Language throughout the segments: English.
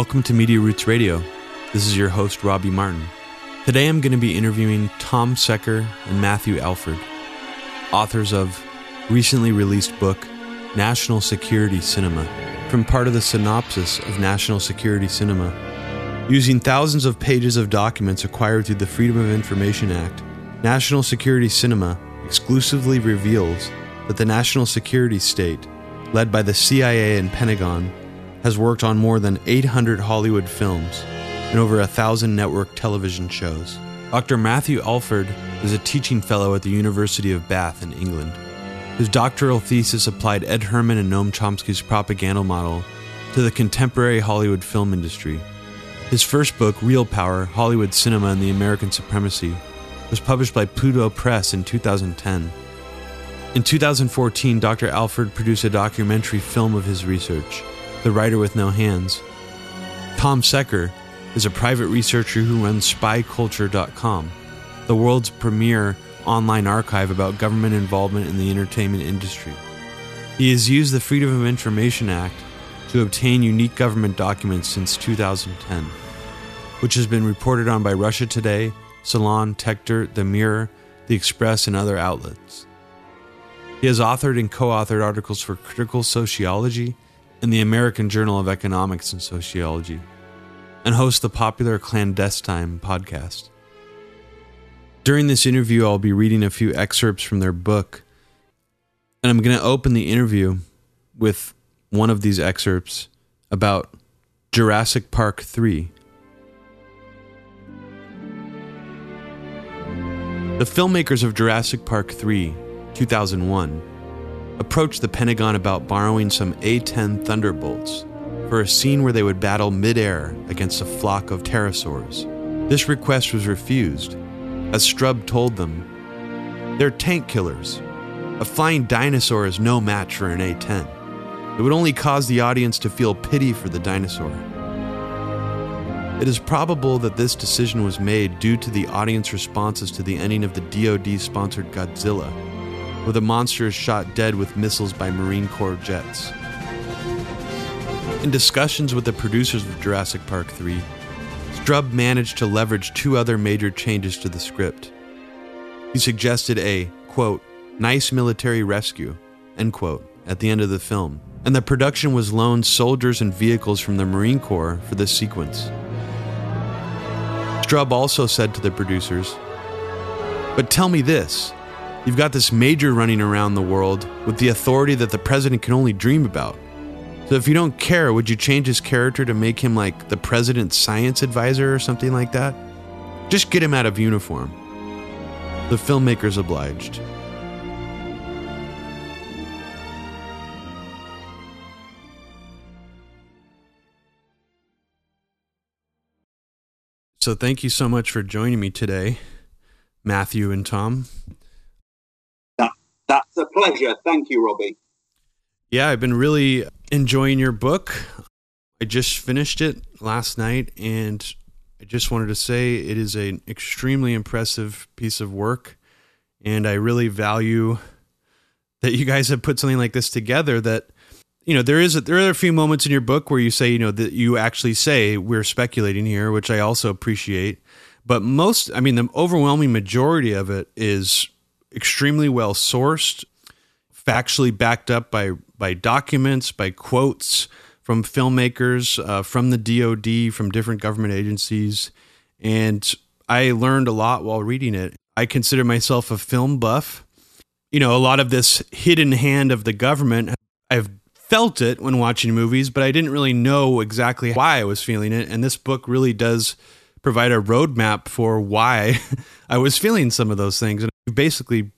Welcome to Media Roots Radio. This is your host, Robbie Martin. Today I'm going to be interviewing Tom Secker and Matthew Alford, authors of recently released book National Security Cinema, from part of the synopsis of National Security Cinema. Using thousands of pages of documents acquired through the Freedom of Information Act, National Security Cinema exclusively reveals that the national security state, led by the CIA and Pentagon, has worked on more than 800 Hollywood films and over a thousand network television shows. Dr. Matthew Alford is a teaching fellow at the University of Bath in England. His doctoral thesis applied Ed Herman and Noam Chomsky's propaganda model to the contemporary Hollywood film industry. His first book, Real Power Hollywood Cinema and the American Supremacy, was published by Pluto Press in 2010. In 2014, Dr. Alford produced a documentary film of his research, The Writer with No Hands. Tom Secker is a private researcher who runs spyculture.com, the world's premier online archive about government involvement in the entertainment industry. He has used the Freedom of Information Act to obtain unique government documents since 2010, which has been reported on by Russia Today, Salon, Techdirt, The Mirror, The Express, and other outlets. He has authored and co authored articles for Critical Sociology and the American Journal of Economics and Sociology, and hosts the popular Clandestine podcast. During this interview, I'll be reading a few excerpts from their book, and I'm going to open the interview with one of these excerpts about Jurassic Park 3. The filmmakers of Jurassic Park 3, 2001, approached the Pentagon about borrowing some A 10 Thunderbolts for a scene where they would battle midair against a flock of pterosaurs. This request was refused, as Strub told them. They're tank killers. A flying dinosaur is no match for an A 10. It would only cause the audience to feel pity for the dinosaur. It is probable that this decision was made due to the audience responses to the ending of the DoD sponsored Godzilla, where the monster is shot dead with missiles by Marine Corps jets. In discussions with the producers of Jurassic Park 3, Strub managed to leverage two other major changes to the script. He suggested a, quote, nice military rescue, end quote, at the end of the film, and the production was loaned soldiers and vehicles from the Marine Corps for this sequence. Strub also said to the producers, But tell me this you've got this major running around the world with the authority that the president can only dream about. So if you don't care, would you change his character to make him like the president's science advisor or something like that? Just get him out of uniform. The filmmakers obliged. So thank you so much for joining me today, Matthew and Tom. A pleasure. Thank you, Robbie. Yeah, I've been really enjoying your book. I just finished it last night, and I just wanted to say it is an extremely impressive piece of work, and I really value that you guys have put something like this together. That you know there is a, there are a few moments in your book where you say you know that you actually say we're speculating here, which I also appreciate. But most, I mean, the overwhelming majority of it is extremely well sourced, factually backed up by by documents, by quotes from filmmakers, uh, from the DoD, from different government agencies, and I learned a lot while reading it. I consider myself a film buff. You know, a lot of this hidden hand of the government, I've felt it when watching movies, but I didn't really know exactly why I was feeling it. And this book really does provide a roadmap for why I was feeling some of those things. And basically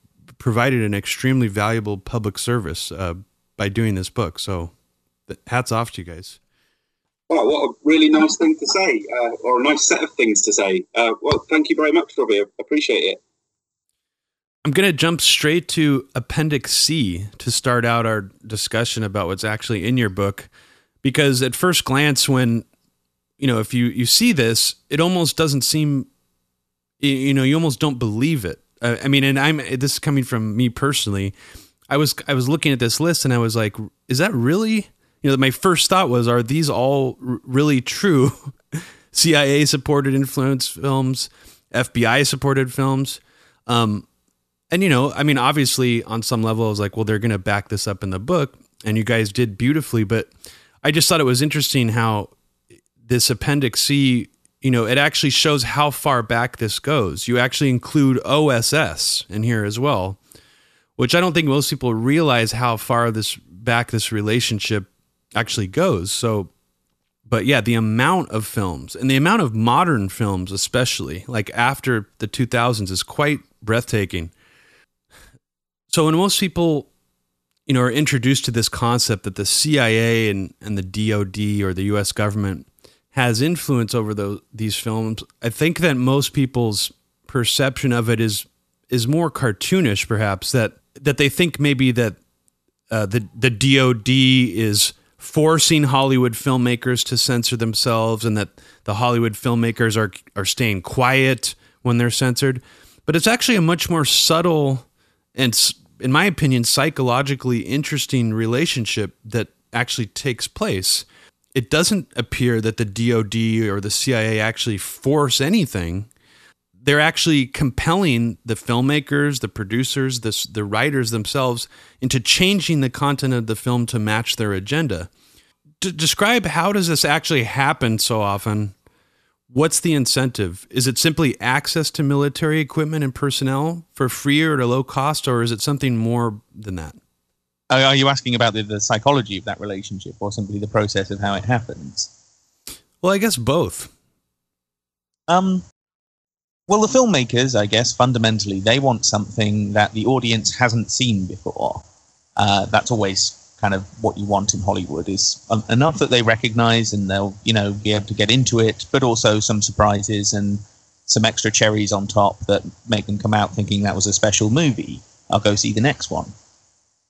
provided an extremely valuable public service uh, by doing this book. So, hats off to you guys. Oh, what a really nice thing to say, uh, or a nice set of things to say. Uh, well, thank you very much, Robbie. I appreciate it. I'm going to jump straight to Appendix C to start out our discussion about what's actually in your book. Because at first glance, when you know, if you you see this, it almost doesn't seem, you know, you almost don't believe it. Uh, I mean, and I'm this is coming from me personally. I was I was looking at this list and I was like, is that really you know, my first thought was, are these all r- really true CIA supported influence films, FBI supported films? Um, and you know, I mean, obviously, on some level, I was like, well, they're going to back this up in the book, and you guys did beautifully. But I just thought it was interesting how this Appendix C, you know, it actually shows how far back this goes. You actually include OSS in here as well, which I don't think most people realize how far this back this relationship actually goes. So, but yeah, the amount of films and the amount of modern films, especially like after the 2000s, is quite breathtaking. So, when most people, you know, are introduced to this concept that the CIA and, and the DoD or the U.S. government has influence over those, these films, I think that most people's perception of it is is more cartoonish, perhaps that that they think maybe that uh, the the DoD is forcing Hollywood filmmakers to censor themselves, and that the Hollywood filmmakers are are staying quiet when they're censored. But it's actually a much more subtle and, in my opinion, psychologically interesting relationship that actually takes place. It doesn't appear that the DoD or the CIA actually force anything they're actually compelling the filmmakers, the producers, the, the writers themselves into changing the content of the film to match their agenda. D- describe how does this actually happen so often? What's the incentive? Is it simply access to military equipment and personnel for free or at a low cost, or is it something more than that? Are you asking about the, the psychology of that relationship or simply the process of how it happens? Well, I guess both. Um, well, the filmmakers, I guess, fundamentally, they want something that the audience hasn't seen before. Uh, that's always kind of what you want in Hollywood is enough that they recognize and they'll, you know, be able to get into it, but also some surprises and some extra cherries on top that make them come out thinking that was a special movie. I'll go see the next one.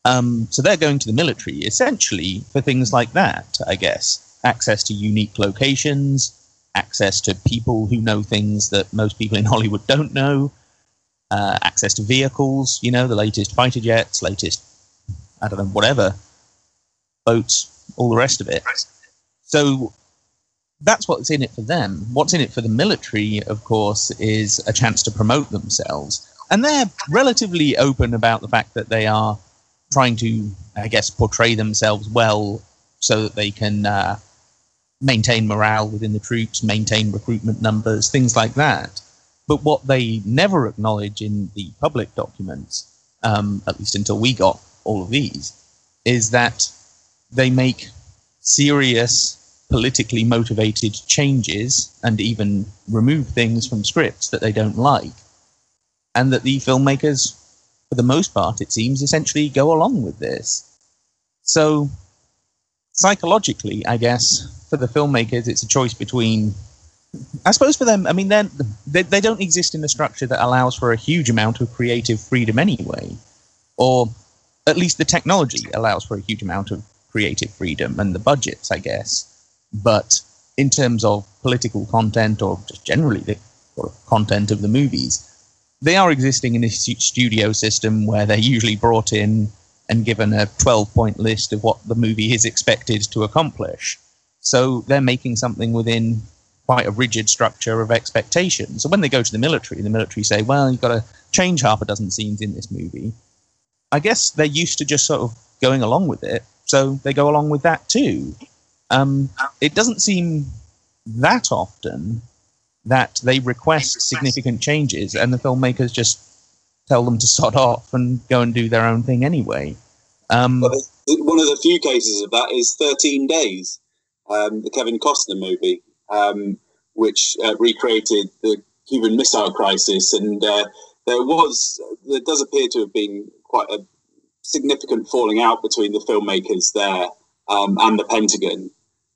Um, so they're going to the military essentially for things like that, I guess. Access to unique locations, access to people who know things that most people in Hollywood don't know, uh, access to vehicles, you know, the latest fighter jets, latest, I don't know, whatever, boats, all the rest of it. So that's what's in it for them. What's in it for the military, of course, is a chance to promote themselves. And they're relatively open about the fact that they are trying to, I guess, portray themselves well so that they can uh, maintain morale within the troops, maintain recruitment numbers, things like that. But what they never acknowledge in the public documents, um, at least until we got all of these, is that they make serious politically motivated changes and even remove things from scripts that they don't like. And that the filmmakers, for the most part, it seems, essentially go along with this. So, psychologically, I guess, for the filmmakers, it's a choice between. I suppose for them, I mean, they they don't exist in a structure that allows for a huge amount of creative freedom anyway, or at least the technology allows for a huge amount of creative freedom and the budgets, I guess. But in terms of political content or just generally the content of the movies, they are existing in a studio system where they're usually brought in and given a 12 point list of what the movie is expected to accomplish. So they're making something within quite a rigid structure of expectation. So when they go to the military, the military say, well, you've got to change half a dozen scenes in this movie. I guess they're used to just sort of going along with it. So they go along with that too. Um, it doesn't seem that often that they request significant changes and the filmmakers just tell them to sod off and go and do their own thing anyway. Um, well, one of the few cases of that is 13 Days um, the Kevin Costner movie, um, which uh, recreated the Cuban Missile Crisis, and uh, there was there does appear to have been quite a significant falling out between the filmmakers there um, and the Pentagon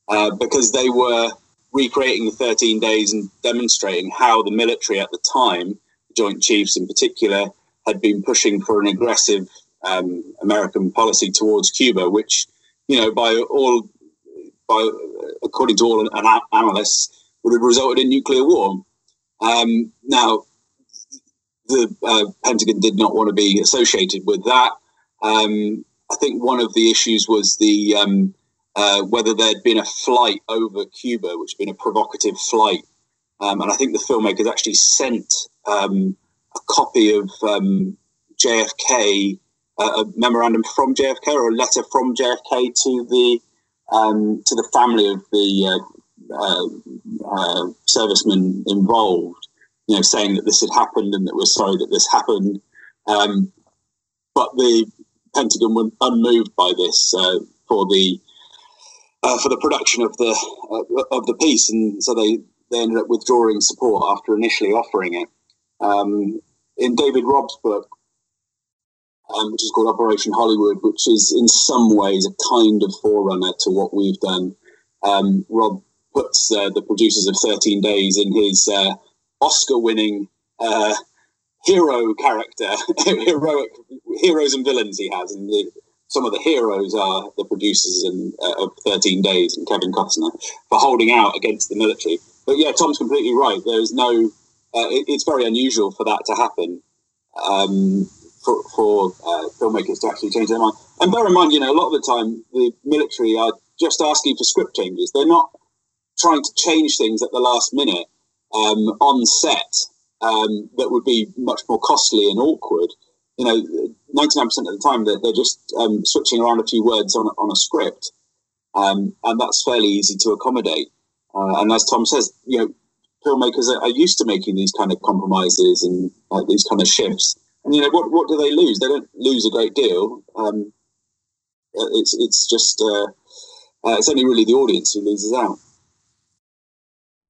uh, because they were recreating the 13 days and demonstrating how the military at the time, Joint Chiefs in particular, had been pushing for an aggressive um, American policy towards Cuba, which, you know, by all by, according to all analysts, would have resulted in nuclear war. Um, now, the uh, Pentagon did not want to be associated with that. Um, I think one of the issues was the um, uh, whether there'd been a flight over Cuba, which had been a provocative flight. Um, and I think the filmmakers actually sent um, a copy of um, JFK, uh, a memorandum from JFK or a letter from JFK to the um, to the family of the uh, uh, uh, servicemen involved, you know, saying that this had happened and that we're sorry that this happened. Um, but the Pentagon were unmoved by this for the uh, for the production of the uh, of the piece, and so they they ended up withdrawing support after initially offering it. Um, in David Robb's book, um, which is called Operation Hollywood, which is in some ways a kind of forerunner to what we've done. Um, Robb puts uh, the producers of 13 Days in his uh, Oscar-winning uh, hero character, heroic heroes and villains he has, and the, some of the heroes are the producers in, uh, of 13 Days and Kevin Costner for holding out against the military. But yeah, Tom's completely right. There's no, uh, it, it's very unusual for that to happen. Um, for, for uh, filmmakers to actually change their mind. And bear in mind, you know, a lot of the time the military are just asking for script changes. They're not trying to change things at the last minute um, on set um, that would be much more costly and awkward. You know, 99% of the time they're, they're just um, switching around a few words on, on a script. Um, and that's fairly easy to accommodate. Uh, and as Tom says, you know, filmmakers are, are, used to making these kind of compromises and uh, these kind of shifts. And you know, what what do they lose? They don't lose a great deal. Um, uh, it's it's just uh, uh, it's only really the audience who loses out.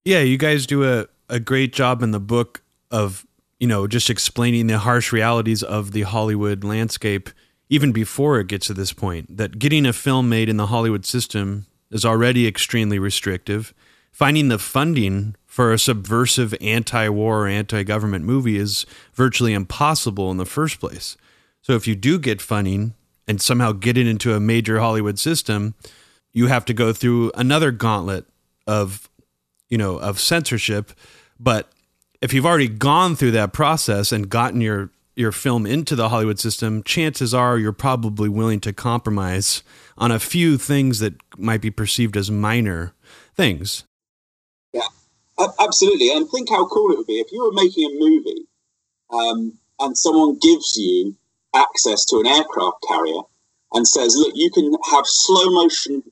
Yeah, you guys do a, a great job in the book of you know just explaining the harsh realities of the Hollywood landscape even before it gets to this point. That getting a film made in the Hollywood system is already extremely restrictive. Finding the funding for a subversive anti war anti government movie is virtually impossible in the first place. So if you do get funding and somehow get it into a major Hollywood system, you have to go through another gauntlet of you know of censorship but if you've already gone through that process and gotten your your film into the Hollywood system, chances are you're probably willing to compromise on a few things that might be perceived as minor things. Yeah, absolutely, and think how cool it would be if you were making a movie um, and someone gives you access to an aircraft carrier and says, "Look, you can have slow motion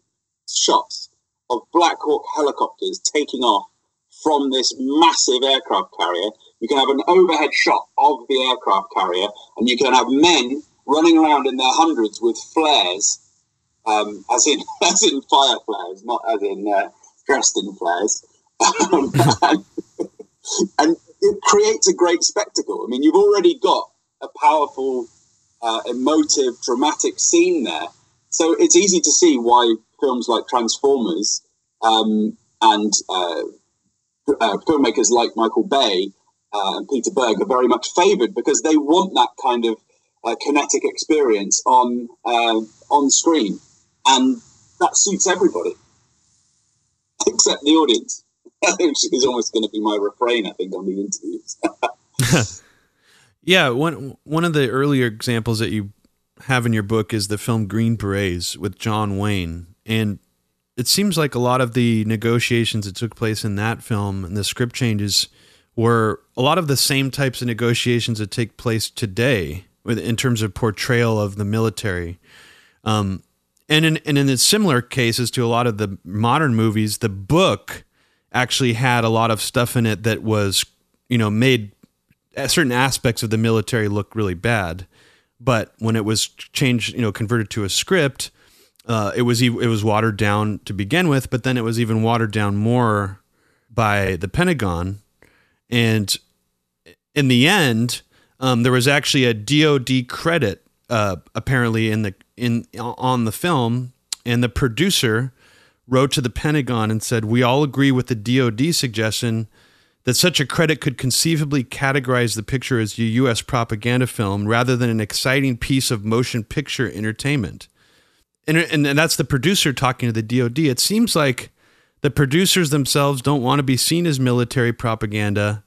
shots of Black Hawk helicopters taking off from this massive aircraft carrier. You can have an overhead shot of the aircraft carrier, and you can have men running around in their hundreds with flares, um, as in as in fire flares, not as in uh, dressed in flares." and, and, it creates a great spectacle. I mean, you've already got a powerful, uh, emotive, dramatic scene there. So it's easy to see why films like Transformers um, and uh, uh, filmmakers like Michael Bay uh, and Peter Berg are very much favoured because they want that kind of uh, kinetic experience on uh, on screen, and that suits everybody except the audience. which is almost going to be my refrain, I think, on the interviews. yeah, one one of the earlier examples that you have in your book is the film Green Berets with John Wayne, and it seems like a lot of the negotiations that took place in that film and the script changes were a lot of the same types of negotiations that take place today with, in terms of portrayal of the military. Um, and in, and in similar cases to a lot of the modern movies, the book actually had a lot of stuff in it that was, you know, made certain aspects of the military look really bad. But when it was changed, you know, converted to a script, uh, it was it was watered down to begin with, but then it was even watered down more by the Pentagon, and in the end, um, there was actually a DoD credit uh, apparently in the in on the film, and the producer wrote to the Pentagon and said, We all agree with the DoD suggestion that such a credit could conceivably categorize the picture as a U.S. propaganda film rather than an exciting piece of motion picture entertainment. And, and, and that's the producer talking to the DoD. It seems like the producers themselves don't want to be seen as military propaganda.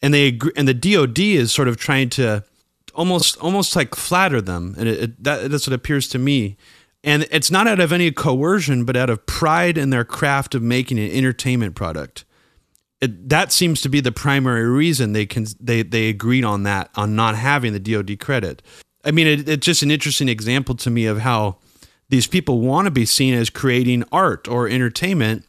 And they agree, and the DoD is sort of trying to almost almost like flatter them, and it, it, that, that's what appears to me And it's not out of any coercion, but out of pride in their craft of making an entertainment product. It, that seems to be the primary reason they can they they agreed on that on not having the DoD credit. I mean, it, it's just an interesting example to me of how these people want to be seen as creating art or entertainment,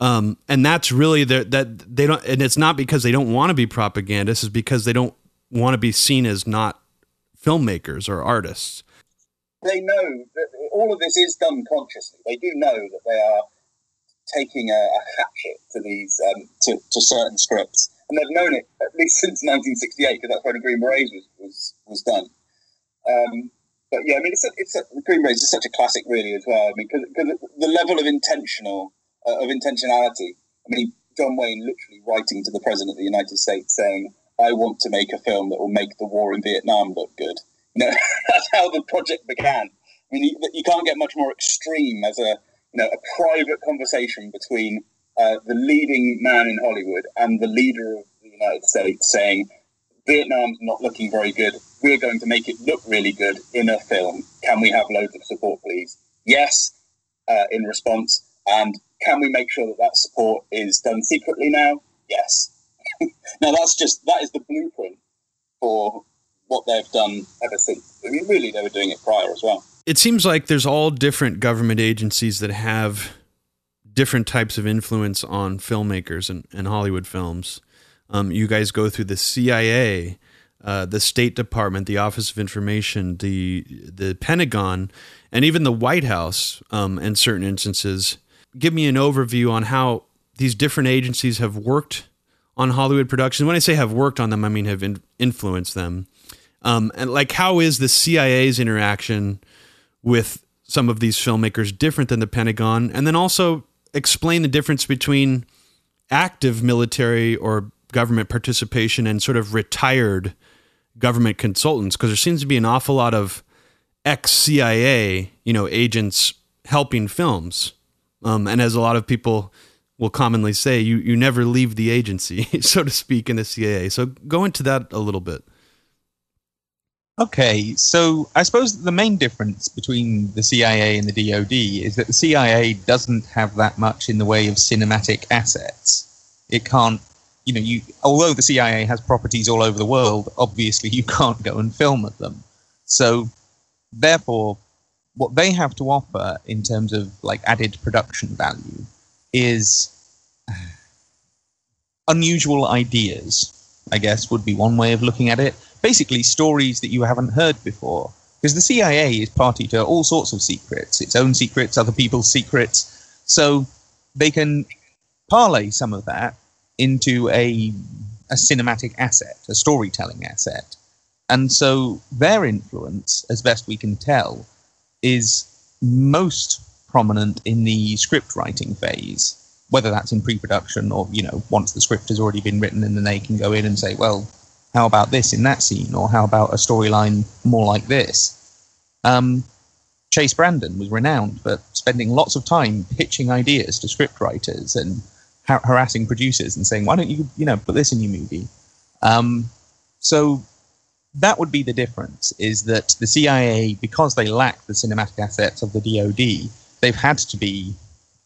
um, and that's really the, that they don't. And it's not because they don't want to be propagandists; it's because they don't want to be seen as not filmmakers or artists. They know that all of this is done consciously. They do know that they are taking a, a hatchet to these um, to, to, certain scripts, and they've known it at least since 1968 because that's when Green Berets was was, was done. Um, but yeah, I mean, it's a, it's a, Green Berets is such a classic, really, as well. I mean, because the level of intentional uh, of intentionality. I mean, John Wayne literally writing to the President of the United States saying, "I want to make a film that will make the war in Vietnam look good." You know, that's how the project began. I mean, you, you can't get much more extreme as a you know a private conversation between uh, the leading man in Hollywood and the leader of the United States saying, Vietnam's not looking very good. We're going to make it look really good in a film. Can we have loads of support, please? Yes, uh, in response. And can we make sure that that support is done secretly now? Yes. now that's just that is the blueprint for what they've done ever since. I mean, really, they were doing it prior as well. It seems like there's all different government agencies that have different types of influence on filmmakers and, and Hollywood films. Um, you guys go through the CIA, uh, the State Department, the Office of Information, the the Pentagon, and even the White House. Um, in certain instances, give me an overview on how these different agencies have worked on Hollywood productions. When I say have worked on them, I mean have in, influenced them. Um, and like, how is the CIA's interaction with some of these filmmakers different than the Pentagon? And then also explain the difference between active military or government participation and sort of retired government consultants because there seems to be an awful lot of ex CIA, you know, agents helping films. Um, and as a lot of people will commonly say, you, you never leave the agency, so to speak, in the CIA. So go into that a little bit. Okay, so I suppose the main difference between the CIA and the DoD is that the CIA doesn't have that much in the way of cinematic assets. It can't you know, you although the CIA has properties all over the world, obviously you can't go and film at them. So, therefore, what they have to offer in terms of like added production value is unusual ideas. I guess would be one way of looking at it. Basically, stories that you haven't heard before. Because the CIA is party to all sorts of secrets, its own secrets, other people's secrets. So they can parlay some of that into a a cinematic asset, a storytelling asset. And so their influence, as best we can tell, is most prominent in the script writing phase, whether that's in pre-production or, you know, once the script has already been written and then they can go in and say, well, how about this in that scene? Or how about a storyline more like this? Um, Chase Brandon was renowned for spending lots of time pitching ideas to scriptwriters and har- harassing producers and saying, "Why don't you, you know, put this in your movie?" Um, so that would be the difference: is that the CIA, because they lack the cinematic assets of the DoD, they've had to be,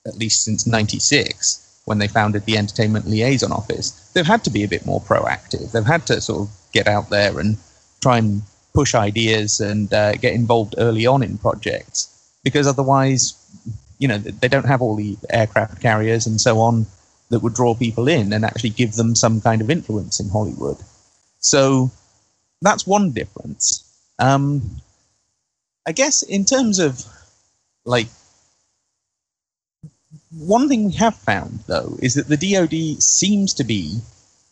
at least since '96, when they founded the Entertainment Liaison Office, they've had to be a bit more proactive. They've had to sort of get out there and try and push ideas and uh, get involved early on in projects because otherwise you know they don't have all the aircraft carriers and so on that would draw people in and actually give them some kind of influence in Hollywood. So that's one difference. Um, I guess in terms of like one thing we have found though is that the DoD seems to be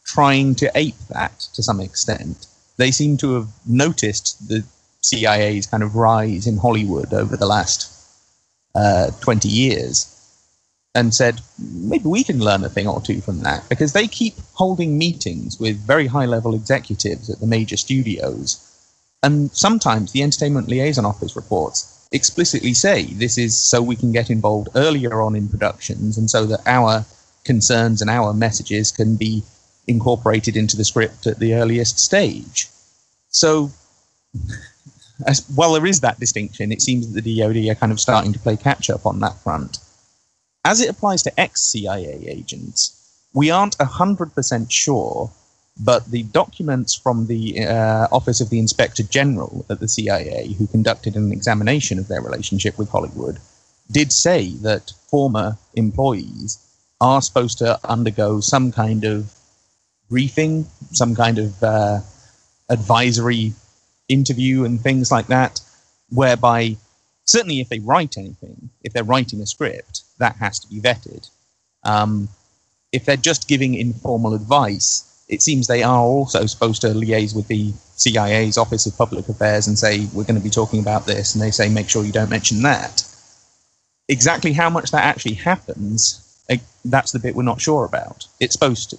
trying to ape that to some extent. They seem to have noticed the CIA's kind of rise in Hollywood over the last uh, 20 years and said, maybe we can learn a thing or two from that because they keep holding meetings with very high level executives at the major studios. And sometimes the Entertainment Liaison Office reports explicitly say this is so we can get involved earlier on in productions and so that our concerns and our messages can be incorporated into the script at the earliest stage. So as, well, there is that distinction. It seems that the DoD are kind of starting to play catch up on that front. As it applies to ex CIA agents, we aren't 100% sure, but the documents from the uh, Office of the Inspector General at the CIA, who conducted an examination of their relationship with Hollywood, did say that former employees are supposed to undergo some kind of briefing, some kind of uh, advisory interview, and things like that, whereby certainly if they write anything, if they're writing a script, that has to be vetted. Um, if they're just giving informal advice, it seems they are also supposed to liaise with the CIA's Office of Public Affairs and say, we're going to be talking about this. And they say, make sure you don't mention that. Exactly how much that actually happens, eh, that's the bit we're not sure about. It's supposed to.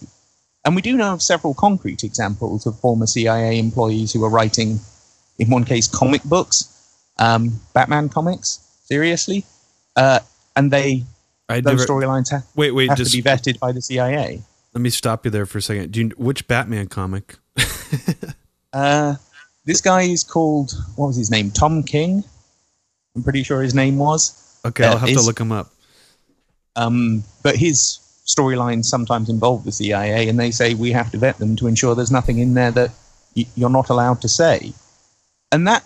And we do know of several concrete examples of former CIA employees who are writing, in one case, comic books, um, Batman comics, seriously. Uh, and they I those storylines ha- wait, wait, have just to be vetted by the CIA. let me stop you there for a second. Do you, which Batman comic? Uh, this guy is called what was his name? Tom King. I'm pretty sure his name was. Okay, I'll Uh, have to look him up. Um, but his storylines sometimes involve the CIA, and they say we have to vet them to ensure there's nothing in there that y- you're not allowed to say. And that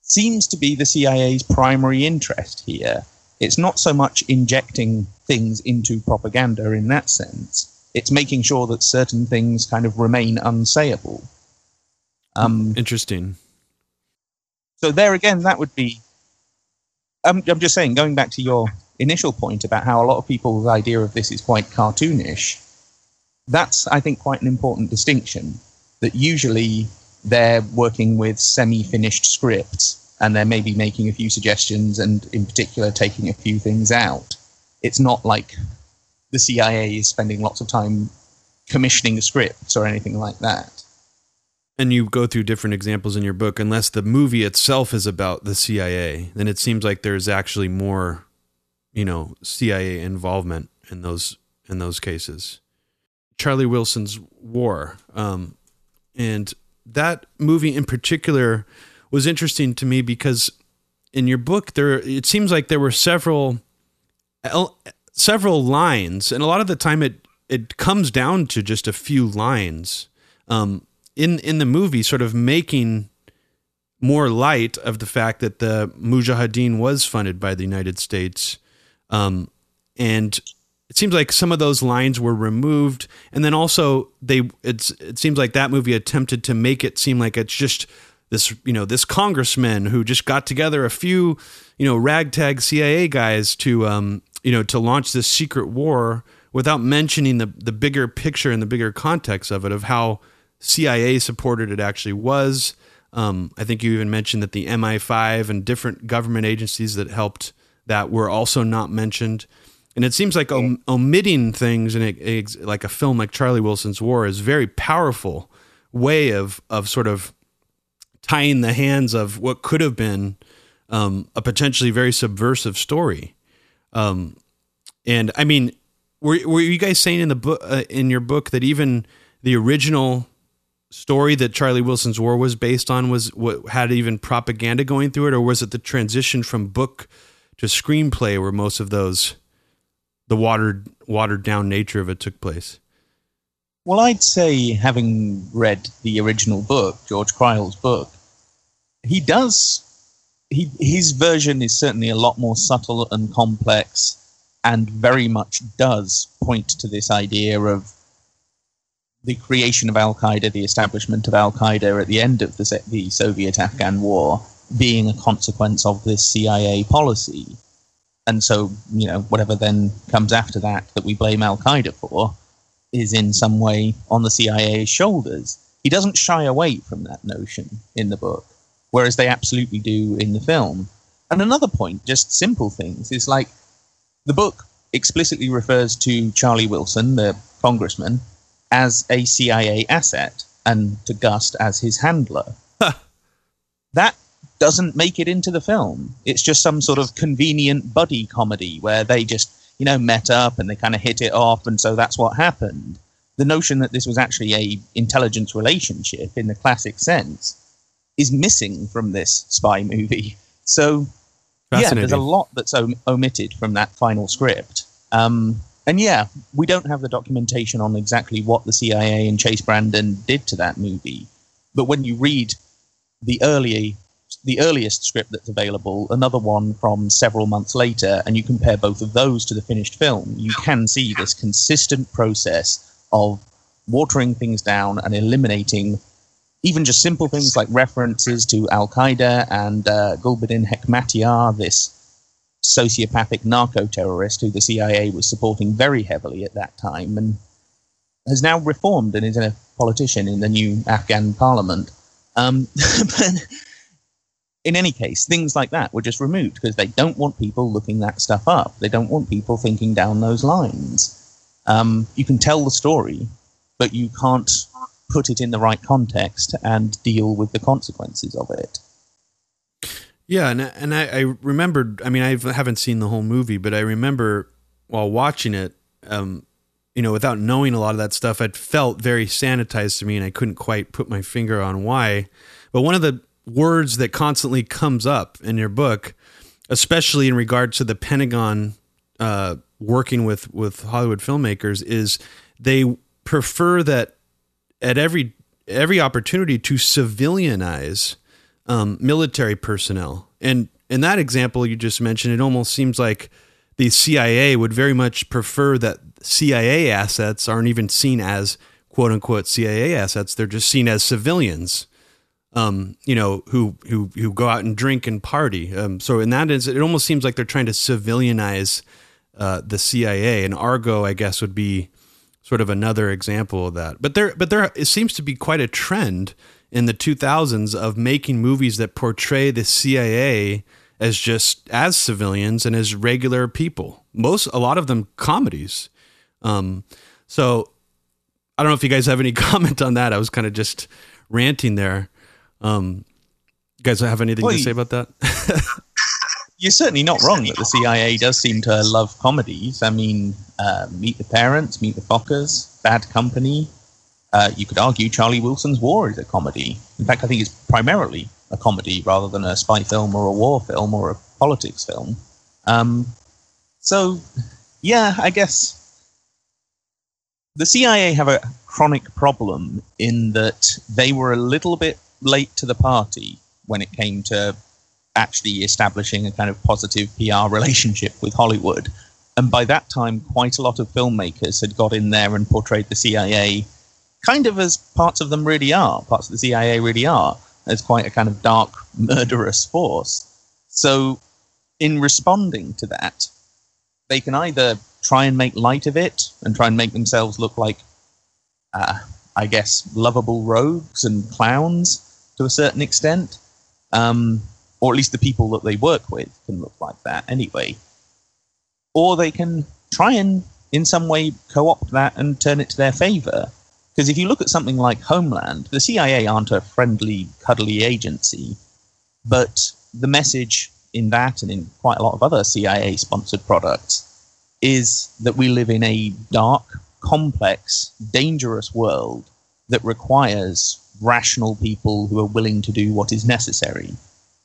seems to be the CIA's primary interest here. It's not so much injecting things into propaganda in that sense. It's making sure that certain things kind of remain unsayable. Um, Interesting. so there again, that would be. I'm, I'm just saying, going back to your initial point about how a lot of people's idea of this is quite cartoonish. That's, I think, quite an important distinction. That usually they're working with semi-finished scripts and they're maybe making a few suggestions and, in particular, taking a few things out. It's not like the CIA is spending lots of time commissioning scripts or anything like that. And you go through different examples in your book. Unless the movie itself is about the CIA, then it seems like there's actually more, you know, CIA involvement in those in those cases. Charlie Wilson's War, um, and that movie in particular was interesting to me because in your book there it seems like there were several several lines, and a lot of the time it it comes down to just a few lines um, in in the movie, sort of making more light of the fact that the Mujahideen was funded by the United States, um, and it seems like some of those lines were removed, and then also they it's it seems like that movie attempted to make it seem like it's just this you know this congressman who just got together a few you know ragtag CIA guys to um, you know to launch this secret war without mentioning the the bigger picture and the bigger context of it of how CIA supported it actually was. Um, I think you even mentioned that the MI5 and different government agencies that helped that were also not mentioned. And it seems like om- omitting things in a, a- like a film like Charlie Wilson's War is very powerful way of of sort of tying the hands of what could have been um, a potentially very subversive story. Um, and I mean, were were you guys saying in the book uh, in your book that even the original story that Charlie Wilson's War was based on was what had even propaganda going through it, or was it the transition from book to screenplay where most of those the watered watered down nature of it took place? Well, I'd say, having read the original book, George Crile's book, he does. He, his version is certainly a lot more subtle and complex, and very much does point to this idea of the creation of Al Qaeda, the establishment of Al Qaeda at the end of the, the Soviet Afghan war, being a consequence of this CIA policy. And so, you know, whatever then comes after that that we blame Al Qaeda for is in some way on the CIA's shoulders. He doesn't shy away from that notion in the book, whereas they absolutely do in the film. And another point, just simple things, is like the book explicitly refers to Charlie Wilson, the congressman, as a CIA asset and to Gust as his handler. that doesn't make it into the film. It's just some sort of convenient buddy comedy where they just, you know, met up and they kind of hit it off, and so that's what happened. The notion that this was actually a intelligence relationship in the classic sense is missing from this spy movie. So, yeah, there's a lot that's om- omitted from that final script. Um, and yeah, we don't have the documentation on exactly what the CIA and Chase Brandon did to that movie. But when you read the early, the earliest script that's available, another one from several months later, and you compare both of those to the finished film, you can see this consistent process of watering things down and eliminating even just simple things like references to Al Qaeda and uh, Gulbuddin Hekmatyar, this sociopathic narco terrorist who the CIA was supporting very heavily at that time and has now reformed and is a politician in the new Afghan parliament. Um, but in any case, things like that were just removed because they don't want people looking that stuff up. They don't want people thinking down those lines. Um, you can tell the story, but you can't put it in the right context and deal with the consequences of it. Yeah, and and I, I remembered. I mean, I haven't seen the whole movie, but I remember while watching it, um, you know, without knowing a lot of that stuff, it felt very sanitized to me, and I couldn't quite put my finger on why. But one of the words that constantly comes up in your book, especially in regard to the Pentagon uh, working with with Hollywood filmmakers, is they prefer that at every every opportunity to civilianize um, military personnel. And in that example you just mentioned, it almost seems like the CIA would very much prefer that CIA assets aren't even seen as quote unquote CIA assets. They're just seen as civilians, um, you know, who, who, who go out and drink and party. Um, so in that it almost seems like they're trying to civilianize uh, the CIA and Argo, I guess would be sort of another example of that. But there, but there, it seems to be quite a trend in the 2000s of making movies that portray the CIA as just as civilians and as regular people. Most a lot of them comedies. Um, so I don't know if you guys have any comment on that. I was kind of just ranting there. Um, you guys have anything well, to say about that? you're certainly not wrong that the CIA does seem to love comedies. I mean, uh, Meet the Parents, Meet the Fockers, Bad Company, uh, you could argue Charlie Wilson's War is a comedy. In fact, I think it's primarily a comedy rather than a spy film or a war film or a politics film. Um, so, yeah, I guess the CIA have a chronic problem in that they were a little bit late to the party when it came to actually establishing a kind of positive PR relationship with Hollywood. And by that time, quite a lot of filmmakers had got in there and portrayed the CIA kind of as parts of them really are, parts of the CIA really are, as quite a kind of dark, murderous force. So, in responding to that, they can either try and make light of it and try and make themselves look like, uh, I guess, lovable rogues and clowns to a certain extent, um, or at least the people that they work with can look like that anyway. Or they can try and, in some way, co opt that and turn it to their favor because if you look at something like Homeland, the CIA aren't a friendly, cuddly agency, but the message in that and in quite a lot of other CIA sponsored products is that we live in a dark, complex, dangerous world that requires rational people who are willing to do what is necessary.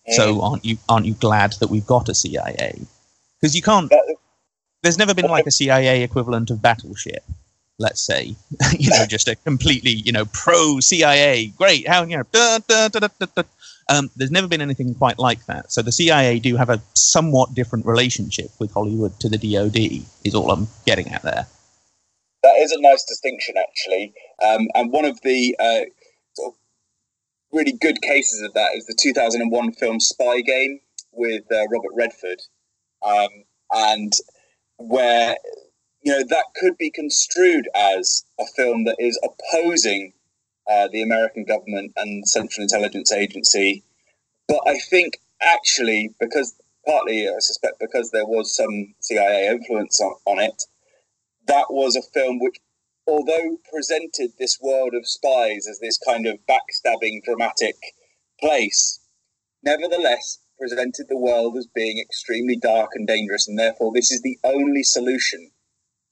So aren't you aren't you glad that we've got a CIA? Because you can't. There's never been like a CIA equivalent of Battleship let's say, you know, just a completely, you know, pro CIA, great, how, you know, da, da, da, um, there's never been anything quite like that. So the CIA do have a somewhat different relationship with Hollywood to the DoD, is all I'm getting at there. That is a nice distinction, actually. Um, and one of the uh, really good cases of that is the 2001 film Spy Game with uh, Robert Redford. Um, and where you know, that could be construed as a film that is opposing uh, the American government and Central Intelligence Agency. But I think actually, because partly I suspect because there was some CIA influence on, on it, that was a film which, although presented this world of spies as this kind of backstabbing, dramatic place, nevertheless presented the world as being extremely dark and dangerous, and therefore this is the only solution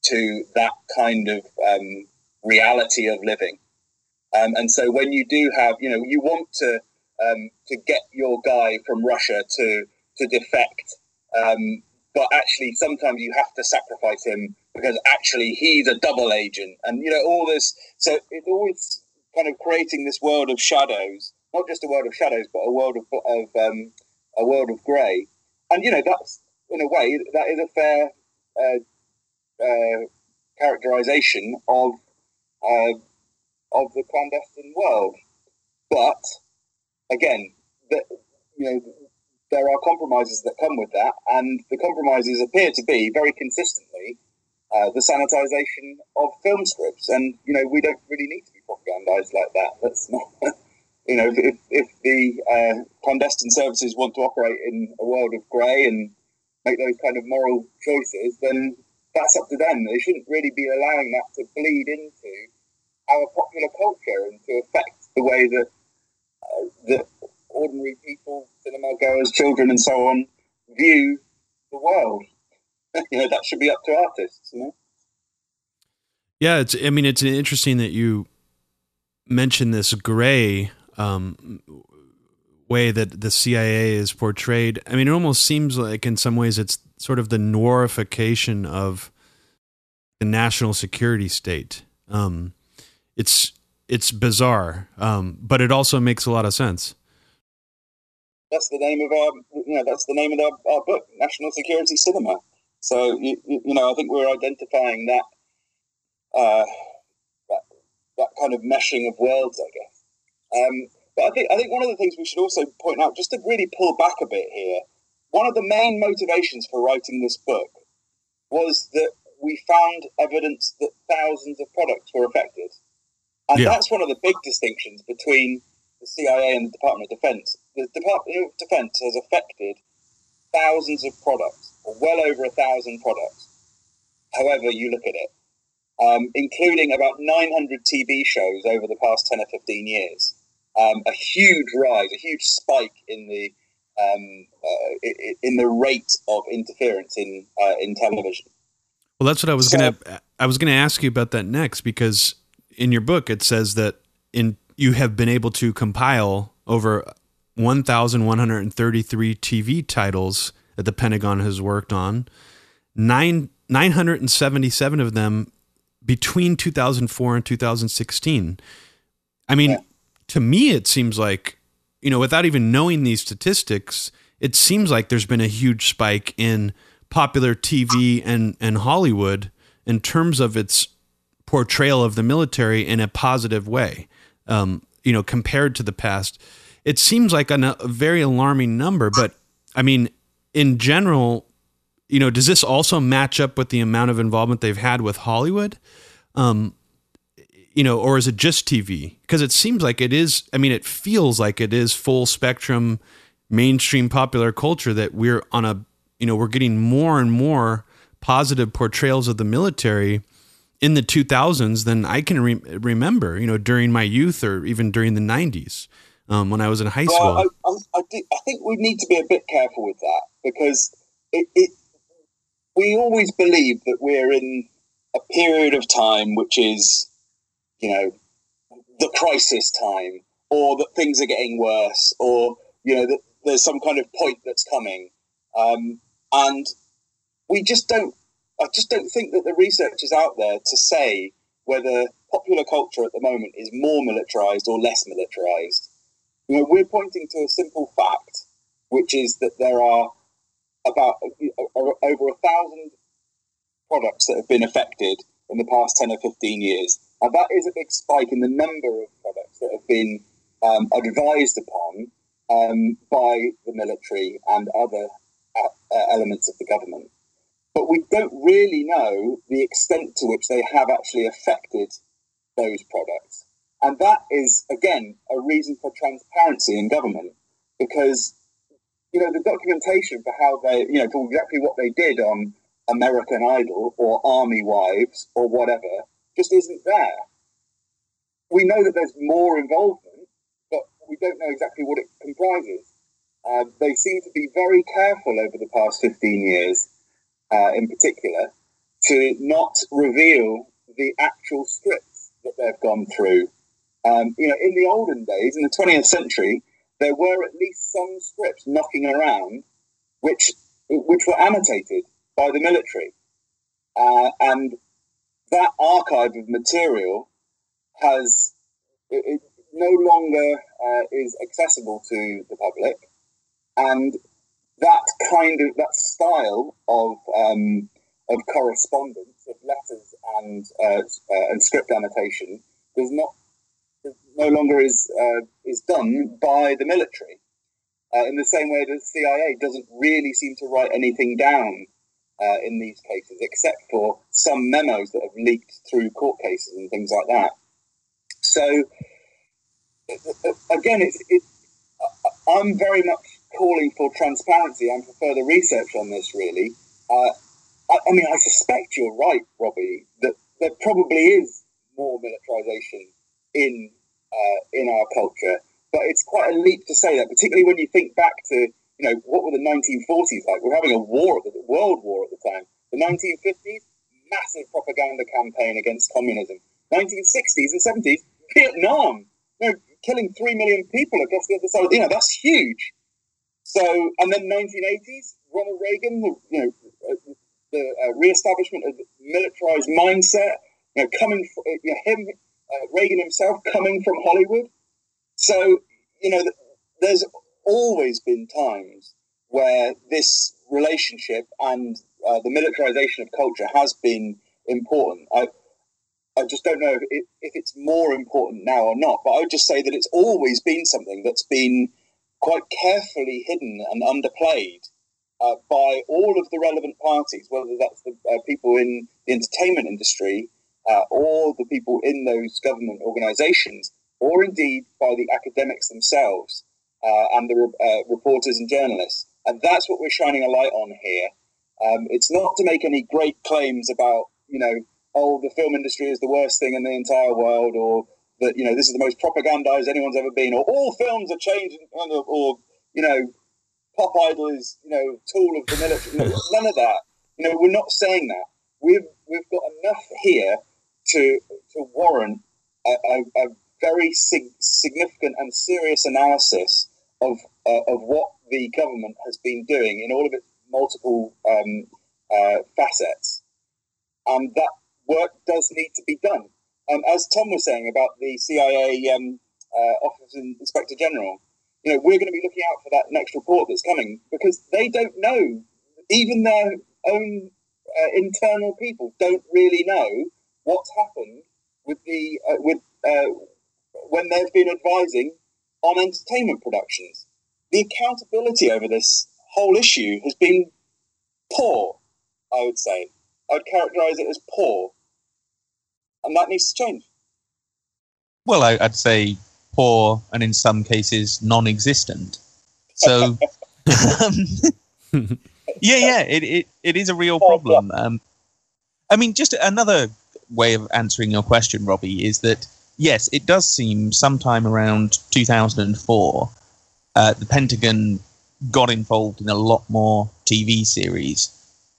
to that kind of um, reality of living. Um, and so when you do have, you know, you want to um, to get your guy from Russia to to defect. Um, but actually, sometimes you have to sacrifice him because actually he's a double agent, and you know all this. So it's always kind of creating this world of shadows, not just a world of shadows, but a world of, of um, a world of grey. And you know that's in a way that is a fair uh, uh, characterization of uh, of the clandestine world. But again, the, you know, there are compromises that come with that, and the compromises appear to be very consistently uh, the sanitization of film scripts. And you know, we don't really need to be propagandized like that. That's not. you know, if, if the uh, clandestine services want to operate in a world of grey and make those kind of moral choices, then that's up to them. They shouldn't really be allowing that to bleed into our popular culture and to affect the way that uh, that ordinary people, cinema goers, children, and so on, view the world. You know, that should be up to artists. You know. Yeah, it's. I mean, it's interesting that you mention this gray um, way that the CIA is portrayed. I mean, it almost seems like, in some ways, it's sort of the noirification of the national security state. Um, it's it's bizarre, um, but it also makes a lot of sense. That's the name of our, you know, that's the name of our, our book, National Security Cinema. So you, you know, I think we're identifying that, uh, that that kind of meshing of worlds, I guess. Um, but I think I think one of the things we should also point out, just to really pull back a bit here, one of the main motivations for writing this book was that we found evidence that thousands of products were affected. And yeah. that's one of the big distinctions between the CIA and the Department of Defense. The Department of Defense has affected thousands of products, well over a thousand products, however you look at it, um, including about 900 TV shows over the past 10 or 15 years. Um, a huge rise, a huge spike in the um, uh, in the rate of interference in uh, in television. Well, that's what I was so, gonna I was gonna ask you about that next because in your book it says that in you have been able to compile over 1,133 TV titles that the Pentagon has worked on. Nine, 977 of them between 2004 and 2016. I mean, yeah. to me, it seems like, you know, without even knowing these statistics, it seems like there's been a huge spike in popular TV and, and Hollywood in terms of its portrayal of the military in a positive way. Um, you know, compared to the past, it seems like a, a very alarming number. But I mean, in general, you know, does this also match up with the amount of involvement they've had with Hollywood? Um, you know, or is it just TV? Because it seems like it is. I mean, it feels like it is full spectrum, mainstream popular culture that we're on a. You know, we're getting more and more positive portrayals of the military in the 2000s than I can re- remember, you know, during my youth or even during the 90s um, when I was in high school. Well, I, I, I, I, think we need to be a bit careful with that because it, it, we always believe that we're in a period of time which is, you know, the crisis time or that things are getting worse or, you know, that there's some kind of point that's coming. Um, and we just don't I just don't think that the research is out there to say whether popular culture at the moment is more militarized or less militarized. You know, we're pointing to a simple fact, which is that there are about over a thousand products that have been affected in the past 10 or 15 years. And that is a big spike in the number of products that have been um, advised upon um, by the military and other uh, uh elements of the government but we don't really know the extent to which they have actually affected those products. And that is, again, a reason for transparency in government because, you know, the documentation for how they, you know, for exactly what they did on American Idol or Army Wives or whatever just isn't there. We know that there's more involvement, but we don't know exactly what it comprises. Uh, they seem to be very careful over the past 15 years uh, in particular, to not reveal the actual scripts that they've gone through. Um, you know, in the olden days, in the 20th century, there were at least some scripts knocking around which which were annotated by the military, uh, and that archive of material has it, it no longer uh, is accessible to the public, and that kind of that style of um, of correspondence of letters and uh, uh, and script annotation does not no longer is uh, is done by the military. Uh, in the same way that the CIA doesn't really seem to write anything down uh, in these cases, except for some memos that have leaked through court cases and things like that. So, again, it's, it, I'm very much calling for transparency and for further research on this, really. Uh, I, I, mean, I suspect you're right, Robbie, that there probably is more militarization in uh, in our culture, but it's quite a leap to say that, particularly when you think back to you know what were the 1940s like? We're having a war, the, world war at the time. The 1950s, massive propaganda campaign against communism. 1960s and 70s, Vietnam, you know, killing three million people across the other side. You know, that's huge. So, and then 1980s, Ronald Reagan, you know, uh, the uh, re-establishment of the militarized mindset, you know, coming, uh, you know, him, uh, Reagan himself coming from Hollywood. So, you know, there's always been times where this relationship and uh, the militarization of culture has been important. I, I just don't know if, if it's more important now or not, but I would just say that it's always been something that's been quite carefully hidden and underplayed uh, by all of the relevant parties, whether that's the uh, people in the entertainment industry uh, or the people in those government organizations, or indeed by the academics themselves uh, and the uh, reporters and journalists. And that's what we're shining a light on here. Um, it's not to make any great claims about, you know, oh, the film industry is the worst thing in the entire world, or that, you know, this is the most propagandized anyone's ever been, or all films are changing, or, you know, Pop Idol is, you know, tool of the military. None of that. You know, we're not saying that. We've, we've got enough here to, to warrant a, a, a very sig- significant and serious analysis of, uh, of what the government has been doing in all of its multiple um, uh, facets. And that work does need to be done. Um, as Tom was saying about the CIA um, uh, Office of Inspector General, you know, we're going to be looking out for that next report that's coming because they don't know, even their own uh, internal people don't really know what's happened with the uh, with uh, when they've been advising on entertainment productions. The accountability over this whole issue has been poor. I would say I would characterise it as poor, and that needs to change. Well, I, would say poor, and in some cases non-existent. So, um, yeah, yeah, it, it, it is a real problem. Um, I mean, just another way of answering your question, Robbie, is that yes, it does seem sometime around 2004, uh, the Pentagon got involved in a lot more TV series.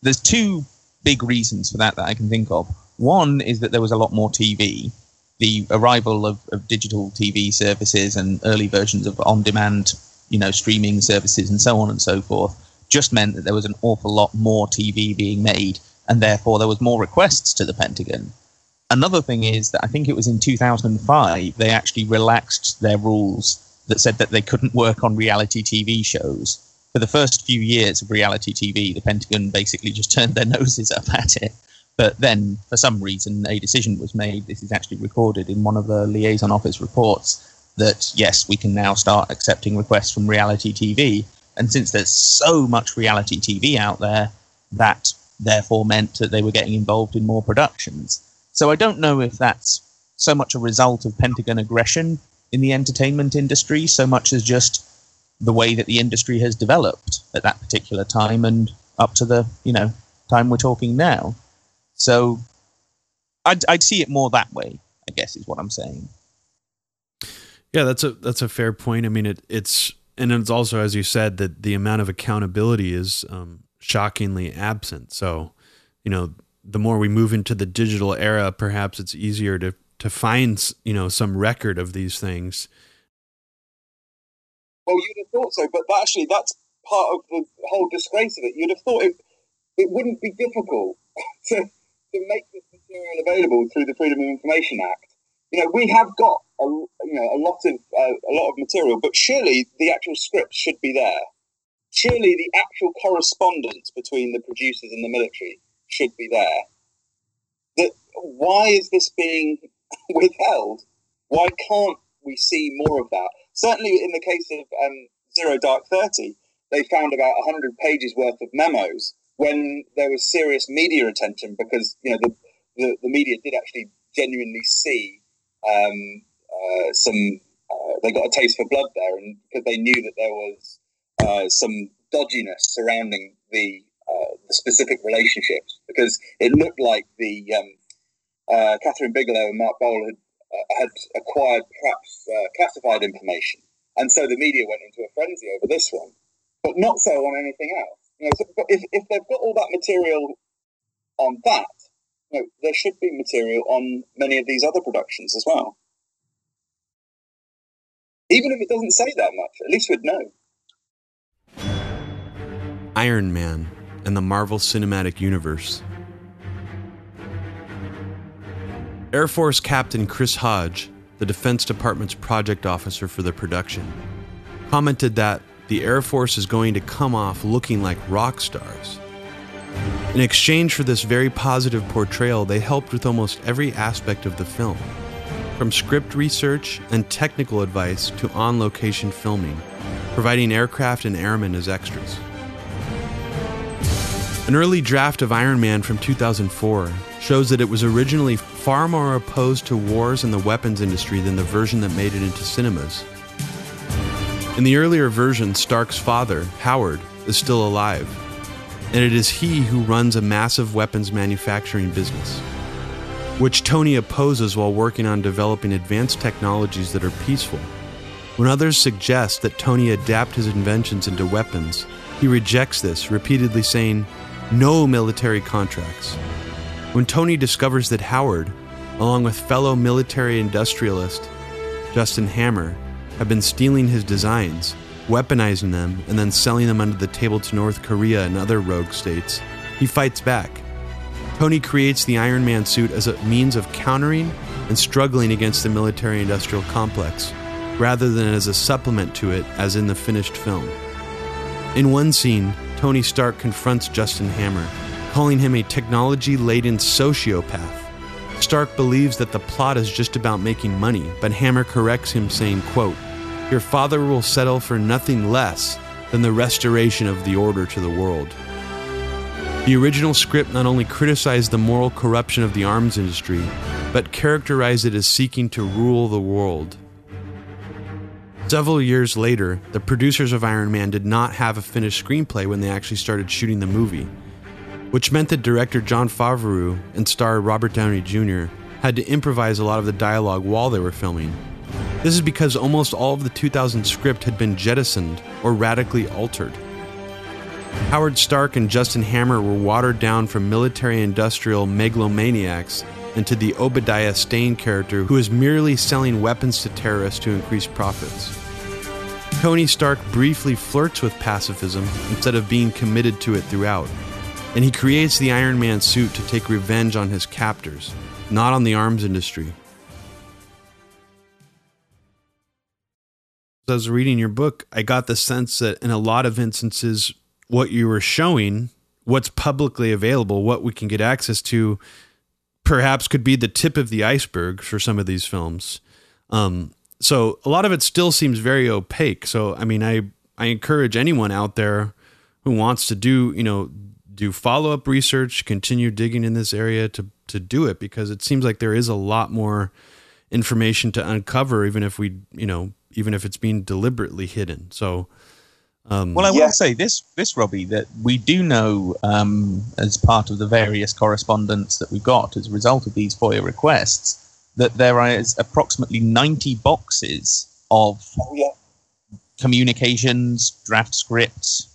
There's two big reasons for that that I can think of. One is that there was a lot more TV. The arrival of, of digital TV services and early versions of on-demand, you know, streaming services and so on and so forth just meant that there was an awful lot more TV being made, and therefore there was more requests to the Pentagon. Another thing is that I think it was in 2005 they actually relaxed their rules that said that they couldn't work on reality TV shows. For the first few years of reality TV, the Pentagon basically just turned their noses up at it. But then, for some reason, a decision was made. This is actually recorded in one of the liaison office reports that yes, we can now start accepting requests from reality TV. And since there's so much reality TV out there, that therefore meant that they were getting involved in more productions. So I don't know if that's so much a result of Pentagon aggression in the entertainment industry, so much as just the way that the industry has developed at that particular time and up to the you know time we're talking now. So I'd, I'd see it more that way. I guess is what I'm saying. Yeah, that's a that's a fair point. I mean, it, it's and it's also as you said that the amount of accountability is um, shockingly absent. So, you know, the more we move into the digital era, perhaps it's easier to to find you know some record of these things. Well, you'd have thought so, but actually, that's part of the whole disgrace of it. You'd have thought it, it wouldn't be difficult to, to make this material available through the Freedom of Information Act. You know, we have got a, you know a lot of uh, a lot of material, but surely the actual script should be there. Surely the actual correspondence between the producers and the military should be there. That why is this being withheld? Why can't we see more of that? Certainly, in the case of um, Zero Dark Thirty, they found about 100 pages worth of memos when there was serious media attention because you know the, the, the media did actually genuinely see um, uh, some uh, they got a taste for blood there and because they knew that there was uh, some dodginess surrounding the uh, the specific relationships because it looked like the um, uh, Kathryn Bigelow and Mark Boal had uh, had acquired perhaps classified information and so the media went into a frenzy over this one but not so on anything else. You know, so, but if, if they've got all that material on that, you know, there should be material on many of these other productions as well. Even if it doesn't say that much, at least we'd know. Iron Man and the Marvel Cinematic Universe. Air Force Captain Chris Hodge, the Defense Department's project officer for the production, commented that the Air Force is going to come off looking like rock stars. In exchange for this very positive portrayal, they helped with almost every aspect of the film, from script research and technical advice to on location filming, providing aircraft and airmen as extras. An early draft of Iron Man from 2004 shows that it was originally far more opposed to wars and the weapons industry than the version that made it into cinemas. In the earlier version, Stark's father, Howard, is still alive, and it is he who runs a massive weapons manufacturing business, which Tony opposes while working on developing advanced technologies that are peaceful. When others suggest that Tony adapt his inventions into weapons, he rejects this, repeatedly saying, No military contracts. When Tony discovers that Howard, along with fellow military industrialist Justin Hammer, have been stealing his designs, weaponizing them, and then selling them under the table to North Korea and other rogue states, he fights back. Tony creates the Iron Man suit as a means of countering and struggling against the military industrial complex, rather than as a supplement to it, as in the finished film. In one scene, Tony Stark confronts Justin Hammer, calling him a technology laden sociopath. Stark believes that the plot is just about making money, but Hammer corrects him, saying, quote, Your father will settle for nothing less than the restoration of the order to the world. The original script not only criticized the moral corruption of the arms industry, but characterized it as seeking to rule the world. Several years later, the producers of Iron Man did not have a finished screenplay when they actually started shooting the movie, which meant that director Jon Favreau and star Robert Downey Jr. had to improvise a lot of the dialogue while they were filming. This is because almost all of the 2000 script had been jettisoned or radically altered. Howard Stark and Justin Hammer were watered down from military industrial megalomaniacs into the Obadiah Stane character who is merely selling weapons to terrorists to increase profits. Tony Stark briefly flirts with pacifism instead of being committed to it throughout and he creates the Iron Man suit to take revenge on his captors, not on the arms industry. As I was reading your book, I got the sense that in a lot of instances, what you were showing, what's publicly available, what we can get access to, perhaps could be the tip of the iceberg for some of these films. Um, so a lot of it still seems very opaque. So I mean, I I encourage anyone out there who wants to do you know do follow up research, continue digging in this area to to do it because it seems like there is a lot more information to uncover, even if we, you know, even if it's being deliberately hidden. So, um, well, I will say this, this Robbie, that we do know um, as part of the various correspondence that we got as a result of these FOIA requests that there is approximately ninety boxes of oh, yeah. communications, draft scripts,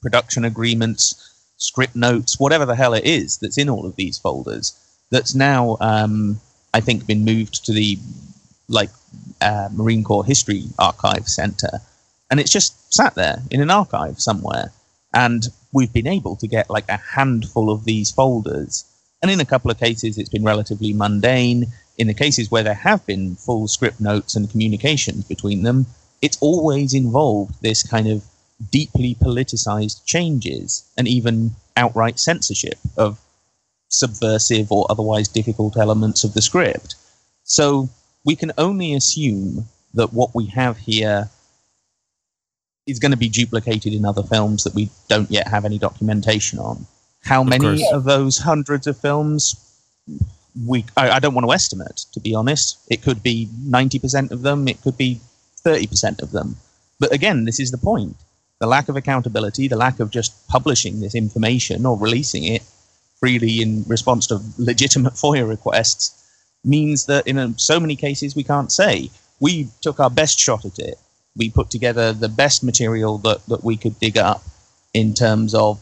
production agreements script notes, whatever the hell it is that's in all of these folders, that's now, um, I think, been moved to the like uh, Marine Corps History Archive Center. and it's just sat there in an archive somewhere. And we've been able to get like a handful of these folders. And in a couple of cases, it's been relatively mundane. In the cases where there have been full script notes and communications between them, it's always involved this kind of deeply politicized changes and even outright censorship of subversive or otherwise difficult elements of the script. So we can only assume that what we have here is going to be duplicated in other films that we don't yet have any documentation on. How many of, of those hundreds of films? We I, I, don't want to estimate, to be honest. It could be ninety percent of them. It could be thirty percent of them. But again, this is the point: the lack of accountability, the lack of just publishing this information or releasing it freely in response to legitimate FOIA requests means that in so many cases we can't say. We took our best shot at it we put together the best material that, that we could dig up in terms of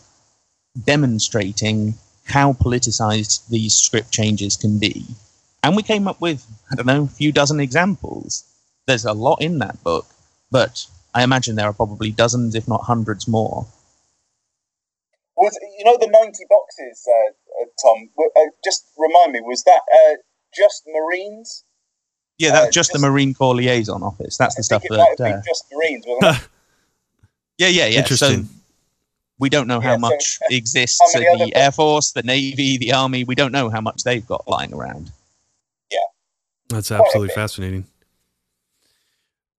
demonstrating how politicized these script changes can be. And we came up with, I don't know, a few dozen examples. There's a lot in that book, but I imagine there are probably dozens, if not hundreds more. Was you know the ninety boxes, uh, uh, Tom? Uh, just remind me, was that uh, just Marines? Yeah, that's uh, just, just, the Marine Corps liaison office. That's the stuff that. Uh, just Marines, wasn't it? yeah, yeah, yeah. Interesting. So we don't know how yeah, much so, exists in the Air Force, the Navy, the Army. We don't know how much they've got lying around. Yeah, that's absolutely fascinating.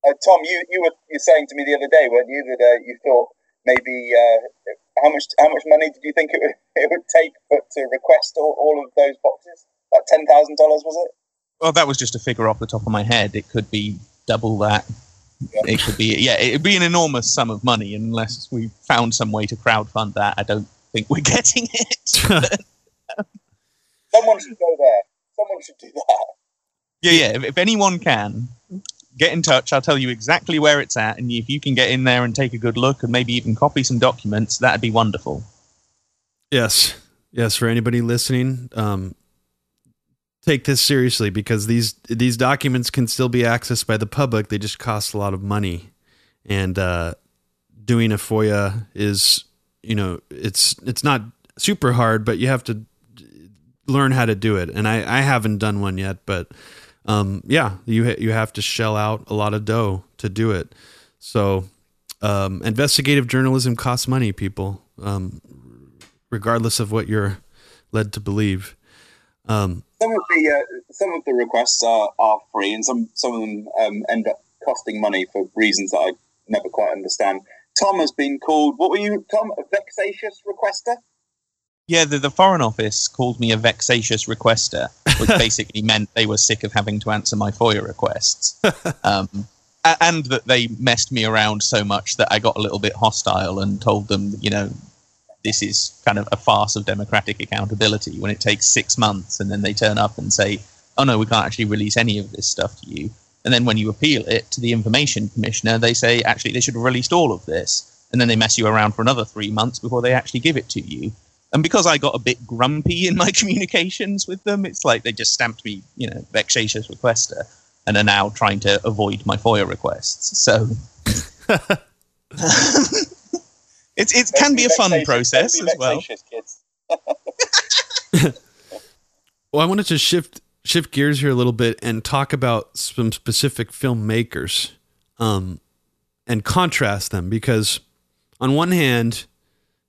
Uh, Tom, you, you were you saying to me the other day, weren't you, that uh, you thought maybe uh, how much how much money did you think it would it would take for, to request all, all of those boxes? Like ten thousand dollars, was it? well, that was just a figure off the top of my head. It could be double that. It could be, yeah, it'd be an enormous sum of money unless we found some way to crowdfund that. I don't think we're getting it. Someone should go there. Someone should do that. Yeah, yeah. If, if anyone can, get in touch. I'll tell you exactly where it's at, and if you can get in there and take a good look, and maybe even copy some documents, that'd be wonderful. Yes, yes. For anybody listening, um, take this seriously because these these documents can still be accessed by the public. They just cost a lot of money, and uh, doing a FOIA is you know it's it's not super hard, but you have to learn how to do it. And I I haven't done one yet, but um, yeah, you ha- you have to shell out a lot of dough to do it. So um, investigative journalism costs money, people, um, regardless of what you're led to believe. Um, some of the uh, some of the requests are, are free, and some some of them um, end up costing money for reasons that I never quite understand. Tom has been called what were you, Tom? A vexatious requester. Yeah, the, the Foreign Office called me a vexatious requester, which basically meant they were sick of having to answer my FOIA requests. Um, and that they messed me around so much that I got a little bit hostile and told them, you know, this is kind of a farce of democratic accountability when it takes six months and then they turn up and say, oh no, we can't actually release any of this stuff to you. And then when you appeal it to the information commissioner, they say, actually, they should have released all of this. And then they mess you around for another three months before they actually give it to you. And because I got a bit grumpy in my communications with them, it's like they just stamped me, you know, vexatious requester and are now trying to avoid my FOIA requests. So. It, it can be, be a fun process as well. well, I wanted to shift shift gears here a little bit and talk about some specific filmmakers um, and contrast them because on one hand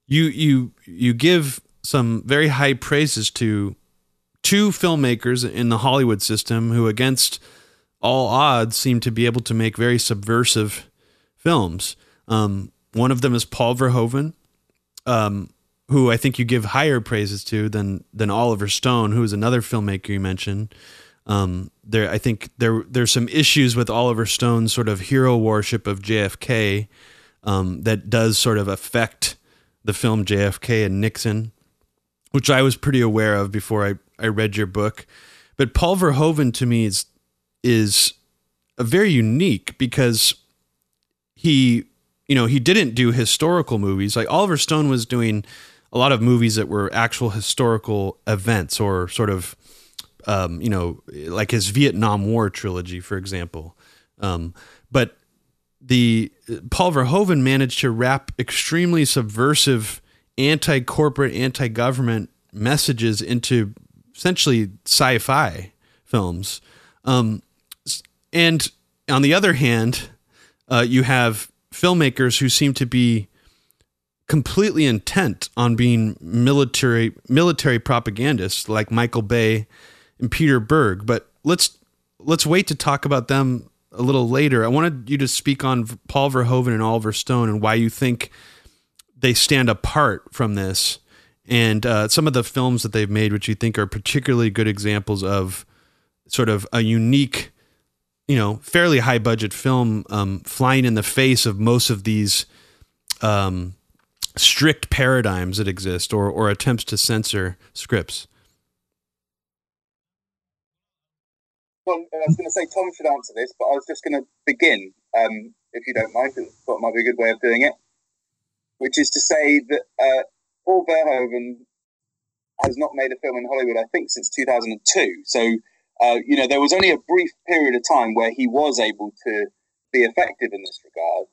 you you you give some very high praises to two filmmakers in the Hollywood system who against all odds seem to be able to make very subversive films. Um, one of them is Paul Verhoeven, um, who I think you give higher praises to than than Oliver Stone, who is another filmmaker you mentioned. Um, there, I think there there's some issues with Oliver Stone's sort of hero worship of JFK um, that does sort of affect the film JFK and Nixon, which I was pretty aware of before I, I read your book. But Paul Verhoeven to me is is a very unique because he you know, he didn't do historical movies. Like Oliver Stone was doing a lot of movies that were actual historical events or sort of, um, you know, like his Vietnam War trilogy, for example. Um, but the Paul Verhoeven managed to wrap extremely subversive, anti-corporate, anti-government messages into essentially sci-fi films. Um, and on the other hand, uh, you have filmmakers who seem to be completely intent on being military military propagandists like Michael Bay and Peter Berg. But let's let's wait to talk about them a little later. I wanted you to speak on Paul Verhoeven and Oliver Stone and why you think they stand apart from this, and uh, some of the films that they've made, which you think are particularly good examples of sort of a unique, you know, fairly high budget film um, flying in the face of most of these um, strict paradigms that exist or, or attempts to censor scripts. Well, I was going to say Tom should answer this, but I was just going to begin, um, if you don't mind, because thought might be a good way of doing it, which is to say that uh, Paul Verhoeven has not made a film in Hollywood, I think, since 2002. So, uh, you know, there was only a brief period of time where he was able to be effective in this regard.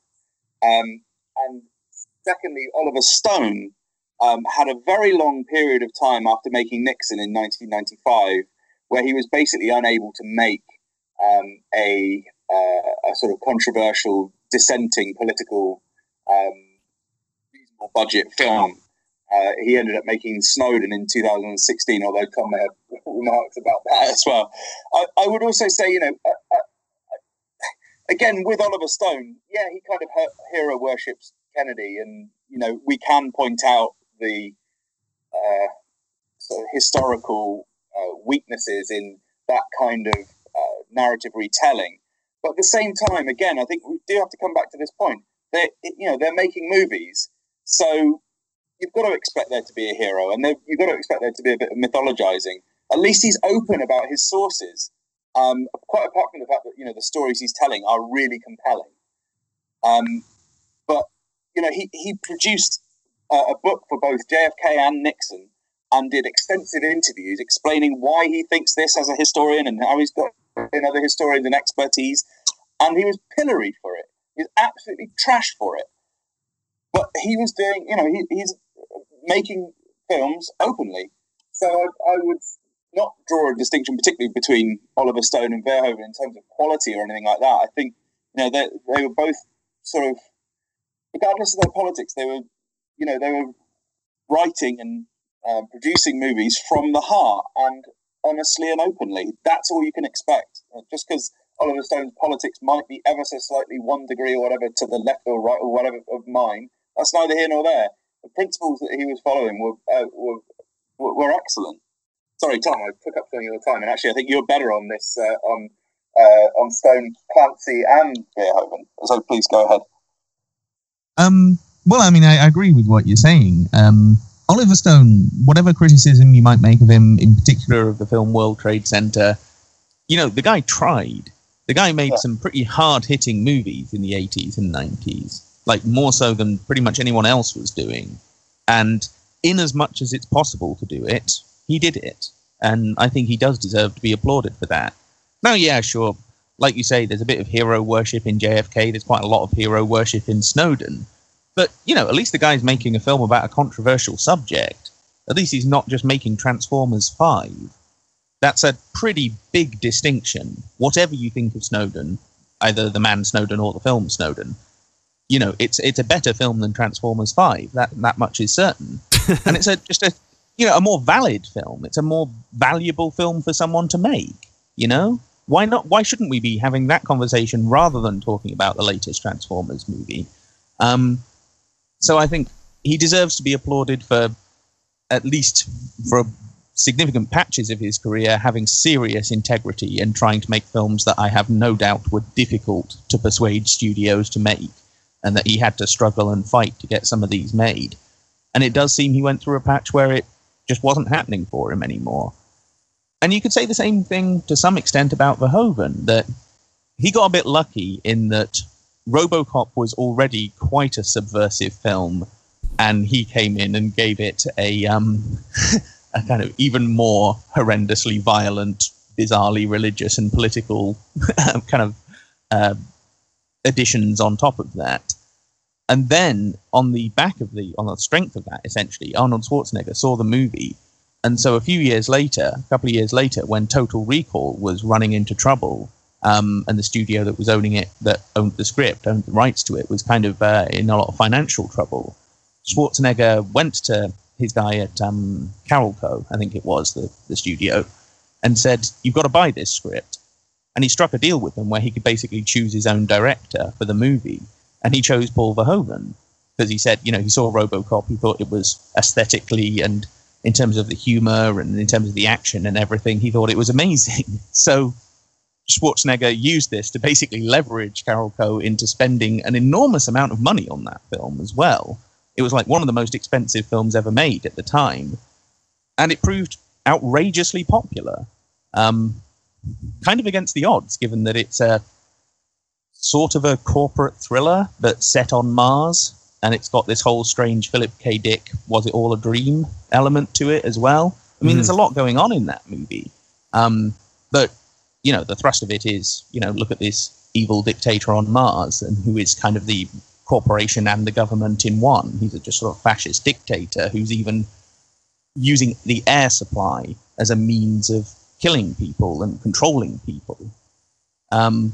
Um, and secondly, Oliver Stone um, had a very long period of time after making Nixon in 1995 where he was basically unable to make um, a, uh, a sort of controversial, dissenting political um, reasonable budget film. Uh, he ended up making Snowden in 2016, although Tom may have remarks about that as well. I, I would also say, you know, uh, uh, again, with Oliver Stone, yeah, he kind of hero worships Kennedy, and, you know, we can point out the uh, sort of historical uh, weaknesses in that kind of uh, narrative retelling. But at the same time, again, I think we do have to come back to this point. They, you know, they're making movies, so you've got to expect there to be a hero, and you've got to expect there to be a bit of mythologizing. At least he's open about his sources. Um, quite apart from the fact that you know the stories he's telling are really compelling. Um, but you know, he he produced a, a book for both JFK and Nixon and did extensive interviews explaining why he thinks this as a historian and how he's got in other historians and expertise. And he was pilloried for it. He was absolutely trashed for it. But he was doing, you know, he, he's making films openly. So I, I, would not draw a distinction, particularly between Oliver Stone and Verhoeven in terms of quality or anything like that. I think, you know, they, they were both sort of, regardless of their politics, they were, you know, they were writing and um, producing movies from the heart and honestly and openly. That's all you can expect. Uh, just because Oliver Stone's politics might be ever so slightly one degree or whatever to the left or right or whatever of mine, that's neither here nor there. The principles that he was following were uh, were, were excellent. Sorry, Tom, I took up some of your time, and actually, I think you're better on this uh, on uh, on Stone, Clancy, and Verhoeven. So please go ahead. Um. Well, I mean, I, I agree with what you're saying. Um Oliver Stone, whatever criticism you might make of him, in particular of the film World Trade Center, you know, the guy tried. The guy made yeah. some pretty hard hitting movies in the 80s and 90s, like more so than pretty much anyone else was doing. And in as much as it's possible to do it, he did it. And I think he does deserve to be applauded for that. Now, yeah, sure. Like you say, there's a bit of hero worship in JFK. There's quite a lot of hero worship in Snowden. But, you know, at least the guy's making a film about a controversial subject. At least he's not just making Transformers 5. That's a pretty big distinction. Whatever you think of Snowden, either the man Snowden or the film Snowden, you know, it's it's a better film than Transformers 5. That that much is certain. and it's a just a you know, a more valid film. It's a more valuable film for someone to make, you know? Why not why shouldn't we be having that conversation rather than talking about the latest Transformers movie? Um, so I think he deserves to be applauded for at least for significant patches of his career having serious integrity and trying to make films that I have no doubt were difficult to persuade studios to make and that he had to struggle and fight to get some of these made. And it does seem he went through a patch where it just wasn't happening for him anymore. And you could say the same thing to some extent about Verhoeven, that he got a bit lucky in that Robocop was already quite a subversive film, and he came in and gave it a um, a kind of even more horrendously violent, bizarrely religious and political kind of uh, additions on top of that. And then on the back of the, on the strength of that, essentially, Arnold Schwarzenegger saw the movie. And so a few years later, a couple of years later, when Total Recall was running into trouble, um, and the studio that was owning it, that owned the script, owned the rights to it, was kind of uh, in a lot of financial trouble. Schwarzenegger went to his guy at um, Carolco, I think it was, the, the studio, and said, You've got to buy this script. And he struck a deal with them where he could basically choose his own director for the movie. And he chose Paul Verhoeven because he said, you know, he saw Robocop, he thought it was aesthetically and in terms of the humor and in terms of the action and everything, he thought it was amazing. So Schwarzenegger used this to basically leverage Carolco into spending an enormous amount of money on that film as well. It was like one of the most expensive films ever made at the time. And it proved outrageously popular. Um, kind of against the odds, given that it's a sort of a corporate thriller but set on Mars, and it's got this whole strange Philip K. Dick "Was it all a dream?" element to it as well. I mean, mm. there's a lot going on in that movie, um, but you know, the thrust of it is, you know, look at this evil dictator on Mars, and who is kind of the corporation and the government in one. He's a just sort of fascist dictator who's even using the air supply as a means of killing people and controlling people. Um,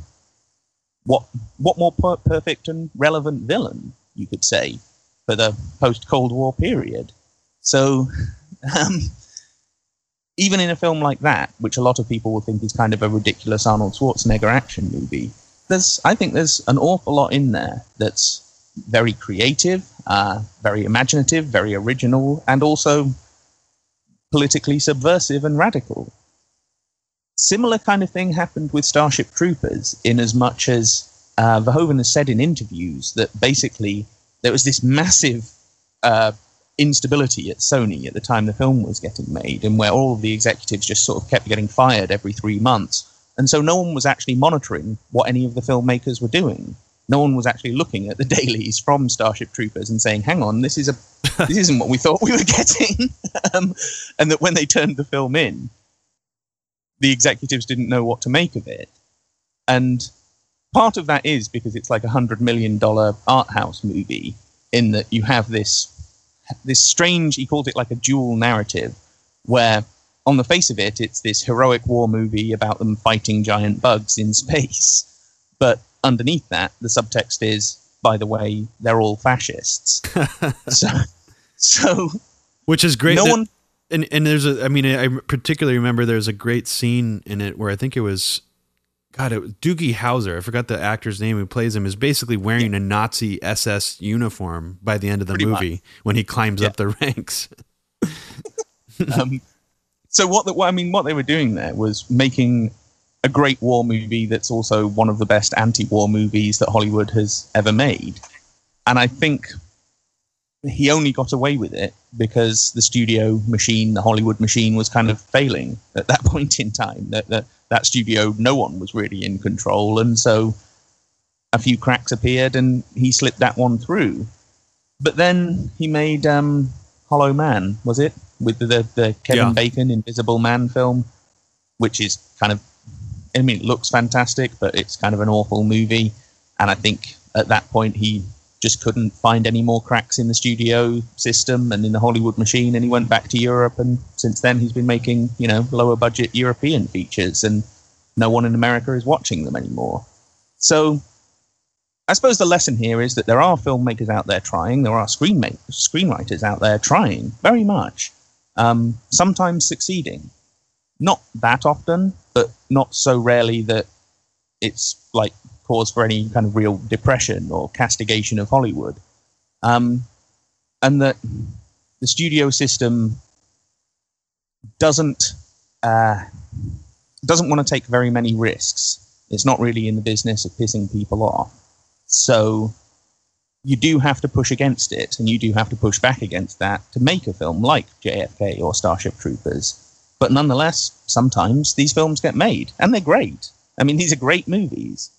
what what more per- perfect and relevant villain you could say for the post Cold War period? So, um, even in a film like that, which a lot of people will think is kind of a ridiculous Arnold Schwarzenegger action movie, there's I think there's an awful lot in there that's very creative, uh, very imaginative, very original, and also politically subversive and radical similar kind of thing happened with Starship Troopers, in as much as uh, Verhoeven has said in interviews that basically there was this massive uh, instability at Sony at the time the film was getting made, and where all the executives just sort of kept getting fired every three months. And so no one was actually monitoring what any of the filmmakers were doing. No one was actually looking at the dailies from Starship Troopers and saying, "Hang on, this is a this isn't what we thought we were getting." um, and that when they turned the film in, the executives didn't know what to make of it. And part of that is because it's like a hundred million dollar art house movie, in that you have this this strange he called it like a dual narrative, where on the face of it it's this heroic war movie about them fighting giant bugs in space, but underneath that the subtext is by the way they're all fascists. so, so which is great. No that, one and and there's a I mean I particularly remember there's a great scene in it where I think it was God it was Doogie Howser I forgot the actor's name who plays him is basically wearing a Nazi SS uniform by the end of the Pretty movie much. when he climbs yeah. up the ranks. um, so what the, what I mean what they were doing there was making a great war movie that's also one of the best anti-war movies that Hollywood has ever made. And I think he only got away with it because the studio machine, the Hollywood machine, was kind of failing at that point in time. That that, that studio, no one was really in control, and so a few cracks appeared, and he slipped that one through. But then he made um, Hollow Man, was it, with the the, Kevin yeah. Bacon Invisible Man film, which is kind of, I mean, it looks fantastic, but it's kind of an awful movie. And I think at that point he just couldn't find any more cracks in the studio system and in the Hollywood machine, and he went back to Europe. And since then, he's been making you know lower budget European features, and no one in America is watching them anymore. So, I suppose the lesson here is that there are filmmakers out there trying, there are screen screenwriters out there trying very much, um, sometimes succeeding. Not that often, but not so rarely that it's like cause for any kind of real depression or castigation of Hollywood. Um, and that the studio system doesn't uh, doesn't want to take very many risks. It's not really in the business of pissing people off. So you do have to push against it, and you do have to push back against that to make a film like JFK or Starship Troopers. But nonetheless, sometimes these films get made, and they're great. I mean, these are great movies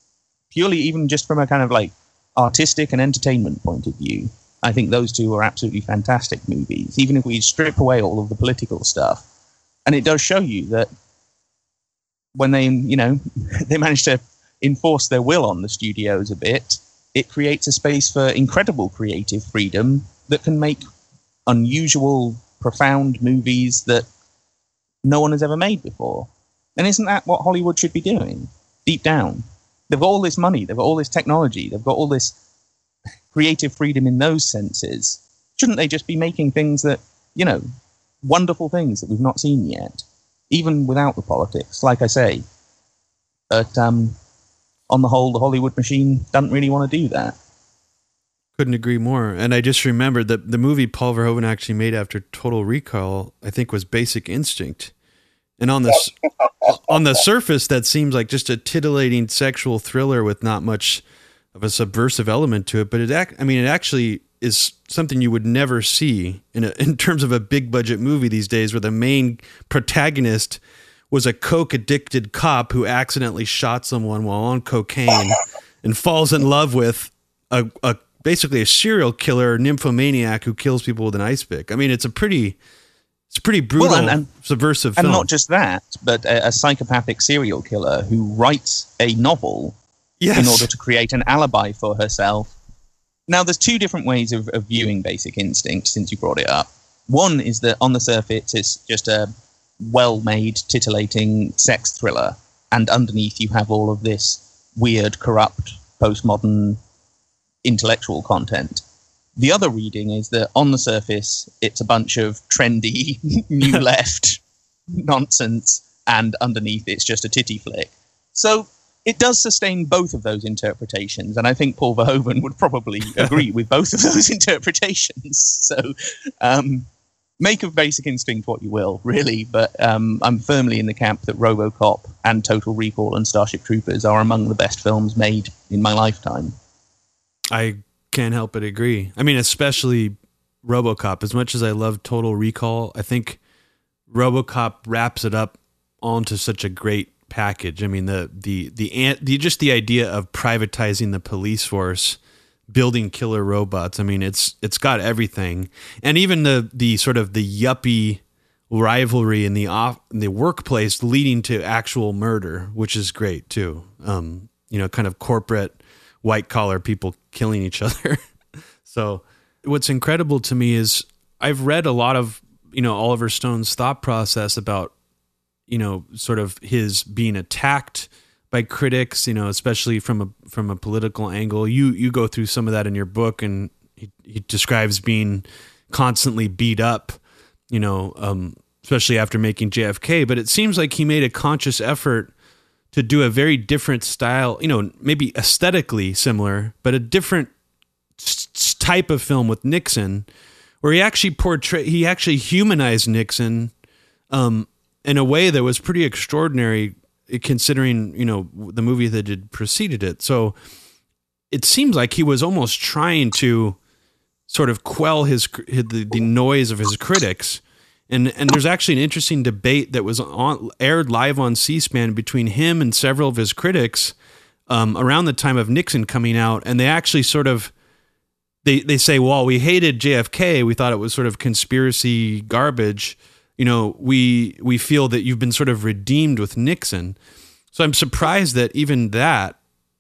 purely even just from a kind of like artistic and entertainment point of view, I think those two are absolutely fantastic movies, even if we strip away all of the political stuff. And it does show you that when they, you know, they managed to enforce their will on the studios a bit, it creates a space for incredible creative freedom that can make unusual, profound movies that no one has ever made before. And isn't that what Hollywood should be doing? Deep down. They've got all this money, they've got all this technology, they've got all this creative freedom in those senses. Shouldn't they just be making things that, you know, wonderful things that we've not seen yet, even without the politics, like I say? But um, on the whole, the Hollywood machine doesn't really want to do that. Couldn't agree more. And I just remembered that the movie Paul Verhoeven actually made after Total Recall, I think, was Basic Instinct. And on the on the surface, that seems like just a titillating sexual thriller with not much of a subversive element to it. But it, ac- I mean, it actually is something you would never see in a, in terms of a big budget movie these days, where the main protagonist was a coke addicted cop who accidentally shot someone while on cocaine and falls in love with a, a basically a serial killer nymphomaniac who kills people with an ice pick. I mean, it's a pretty it's a pretty brutal, Well, and- and- subversive film. And not just that, but a, a psychopathic serial killer who writes a novel yes. in order to create an alibi for herself. Now, there's two different ways of, of viewing Basic Instinct since you brought it up. One is that on the surface, it's just a well made, titillating sex thriller, and underneath, you have all of this weird, corrupt, postmodern intellectual content. The other reading is that on the surface, it's a bunch of trendy, new left nonsense, and underneath, it's just a titty flick. So it does sustain both of those interpretations, and I think Paul Verhoeven would probably agree with both of those interpretations. So, um, make of Basic Instinct what you will, really, but um, I'm firmly in the camp that RoboCop and Total Recall and Starship Troopers are among the best films made in my lifetime. I can't help but agree. I mean, especially RoboCop. As much as I love Total Recall, I think RoboCop wraps it up onto such a great package. I mean, the the the the just the idea of privatizing the police force, building killer robots. I mean, it's it's got everything, and even the the sort of the yuppie rivalry in the off in the workplace leading to actual murder, which is great too. Um, you know, kind of corporate white collar people killing each other. so, what's incredible to me is I've read a lot of you know Oliver Stone's thought process about you know sort of his being attacked by critics, you know, especially from a from a political angle. You you go through some of that in your book, and he, he describes being constantly beat up, you know, um, especially after making JFK. But it seems like he made a conscious effort to do a very different style, you know, maybe aesthetically similar, but a different type of film with Nixon, where he actually portray he actually humanized Nixon um, in a way that was pretty extraordinary, considering you know the movie that had preceded it. So it seems like he was almost trying to sort of quell his, his the, the noise of his critics. And and there's actually an interesting debate that was on, aired live on C-SPAN between him and several of his critics um, around the time of Nixon coming out, and they actually sort of they they say, well, we hated JFK, we thought it was sort of conspiracy garbage. You know, we we feel that you've been sort of redeemed with Nixon. So I'm surprised that even that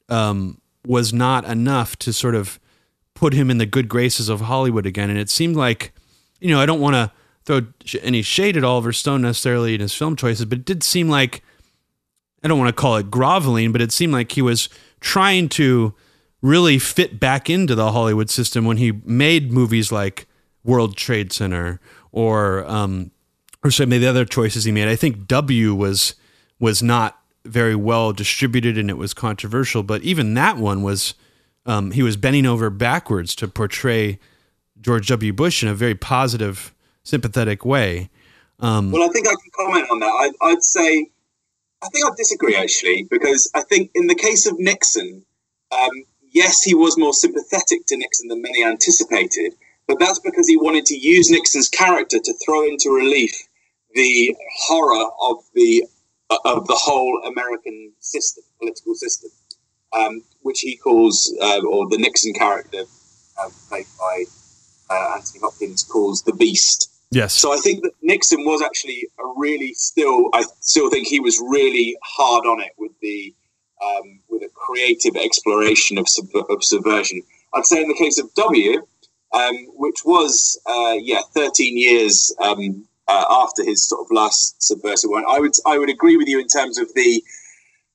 um, was not enough to sort of put him in the good graces of Hollywood again. And it seemed like, you know, I don't want to throw any shade at Oliver Stone necessarily in his film choices, but it did seem like I don't want to call it groveling, but it seemed like he was trying to really fit back into the Hollywood system when he made movies like World Trade Center or um, or some of the other choices he made. I think W was was not very well distributed and it was controversial, but even that one was um, he was bending over backwards to portray George W. Bush in a very positive, sympathetic way. Um, Well, I think I can comment on that. I'd, I'd say, I think I'd disagree actually, because I think in the case of Nixon, um, yes, he was more sympathetic to Nixon than many anticipated, but that's because he wanted to use Nixon's character to throw into relief the horror of the uh, of the whole American system, political system, um, which he calls, uh, or the Nixon character uh, played by uh, Anthony Hopkins calls the Beast. Yes. So I think that Nixon was actually a really still. I still think he was really hard on it with the um, with a creative exploration of, sub- of subversion. I'd say in the case of W, um, which was uh, yeah 13 years um, uh, after his sort of last subversive one, I would I would agree with you in terms of the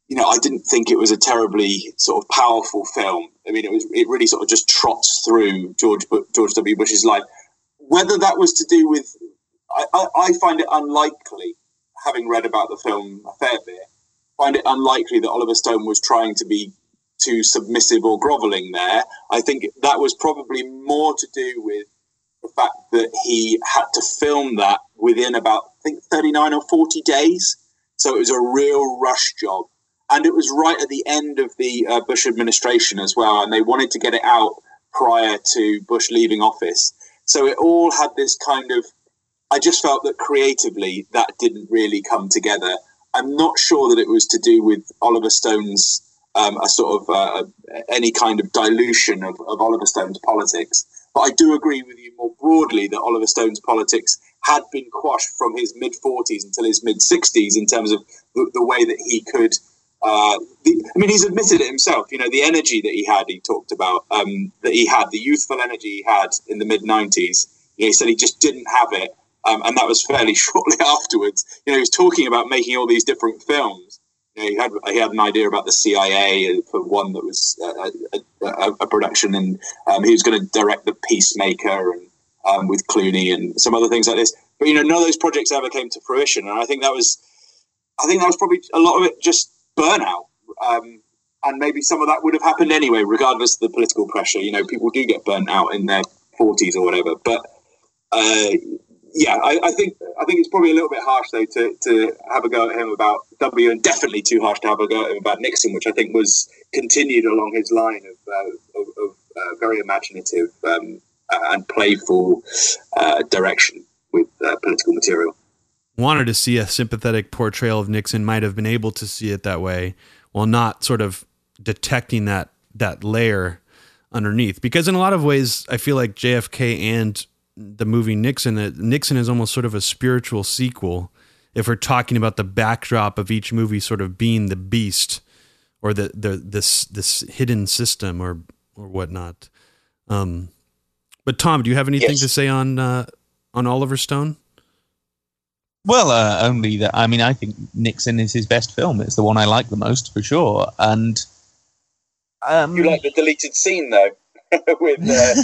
you know I didn't think it was a terribly sort of powerful film. I mean it was it really sort of just trots through George George W Bush's life. Whether that was to do with I, I, I find it unlikely, having read about the film a fair bit, find it unlikely that Oliver Stone was trying to be too submissive or groveling there. I think that was probably more to do with the fact that he had to film that within about, I think, 39 or 40 days. So it was a real rush job. And it was right at the end of the uh, Bush administration as well. And they wanted to get it out prior to Bush leaving office. So it all had this kind of, I just felt that creatively that didn't really come together. I'm not sure that it was to do with Oliver Stone's um, a sort of uh, any kind of dilution of, of Oliver Stone's politics. But I do agree with you more broadly that Oliver Stone's politics had been quashed from his mid 40s until his mid 60s in terms of the, the way that he could. Uh, the, I mean, he's admitted it himself. You know, the energy that he had, he talked about um, that he had, the youthful energy he had in the mid 90s. You know, he said he just didn't have it, um, and that was fairly shortly afterwards. You know, he was talking about making all these different films, you know, he had he had an idea about the CIA for one that was a, a, a production, and um, he was going to direct the Peacemaker and um, with Clooney and some other things like this. But you know, none of those projects ever came to fruition, and I think that was, I think that was probably a lot of it just burnout. Um, and maybe some of that would have happened anyway, regardless of the political pressure. You know, people do get burnt out in their forties or whatever. But uh, yeah, I, I, think I think it's probably a little bit harsh though to, to have a go at him about W, and definitely too harsh to have a go at him about Nixon, which I think was continued along his line of, uh, of, of uh, very imaginative um, and playful uh, direction with uh, political material. Wanted to see a sympathetic portrayal of Nixon, might have been able to see it that way, while not sort of detecting that that layer underneath. Because in a lot of ways, I feel like JFK and the movie Nixon, uh, Nixon is almost sort of a spiritual sequel. If we're talking about the backdrop of each movie, sort of being the beast or the the this this hidden system or or whatnot. Um, but Tom, do you have anything yes. to say on uh, on Oliver Stone? Well, uh, only that. I mean, I think Nixon is his best film. It's the one I like the most for sure. And um, you like the deleted scene though, with uh,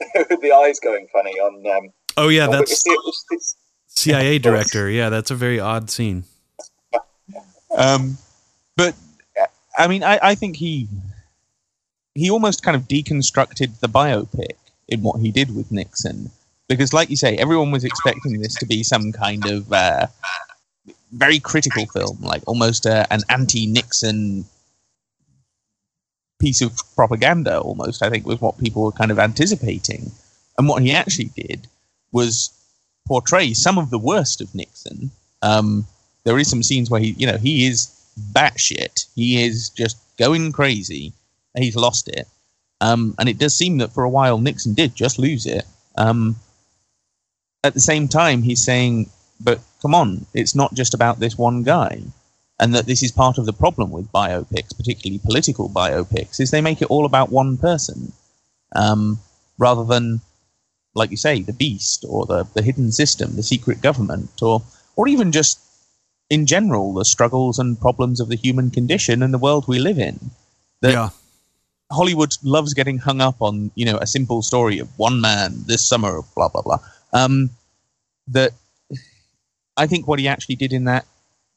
the eyes going funny on. Um, oh yeah, that's it's, it's, CIA director. Yeah, that's a very odd scene. Um, but I mean, I, I think he he almost kind of deconstructed the biopic in what he did with Nixon, because, like you say, everyone was expecting this to be some kind of uh, very critical film, like almost uh, an anti-Nixon piece of propaganda almost, I think, was what people were kind of anticipating. And what he actually did was portray some of the worst of Nixon. Um, there is some scenes where he, you know, he is batshit. He is just going crazy. He's lost it. Um, and it does seem that for a while Nixon did just lose it. Um, at the same time, he's saying, but come on, it's not just about this one guy and that this is part of the problem with biopics, particularly political biopics, is they make it all about one person, um, rather than, like you say, the beast or the, the hidden system, the secret government, or or even just in general the struggles and problems of the human condition and the world we live in. That yeah. Hollywood loves getting hung up on, you know, a simple story of one man this summer, blah blah blah. Um, that I think what he actually did in that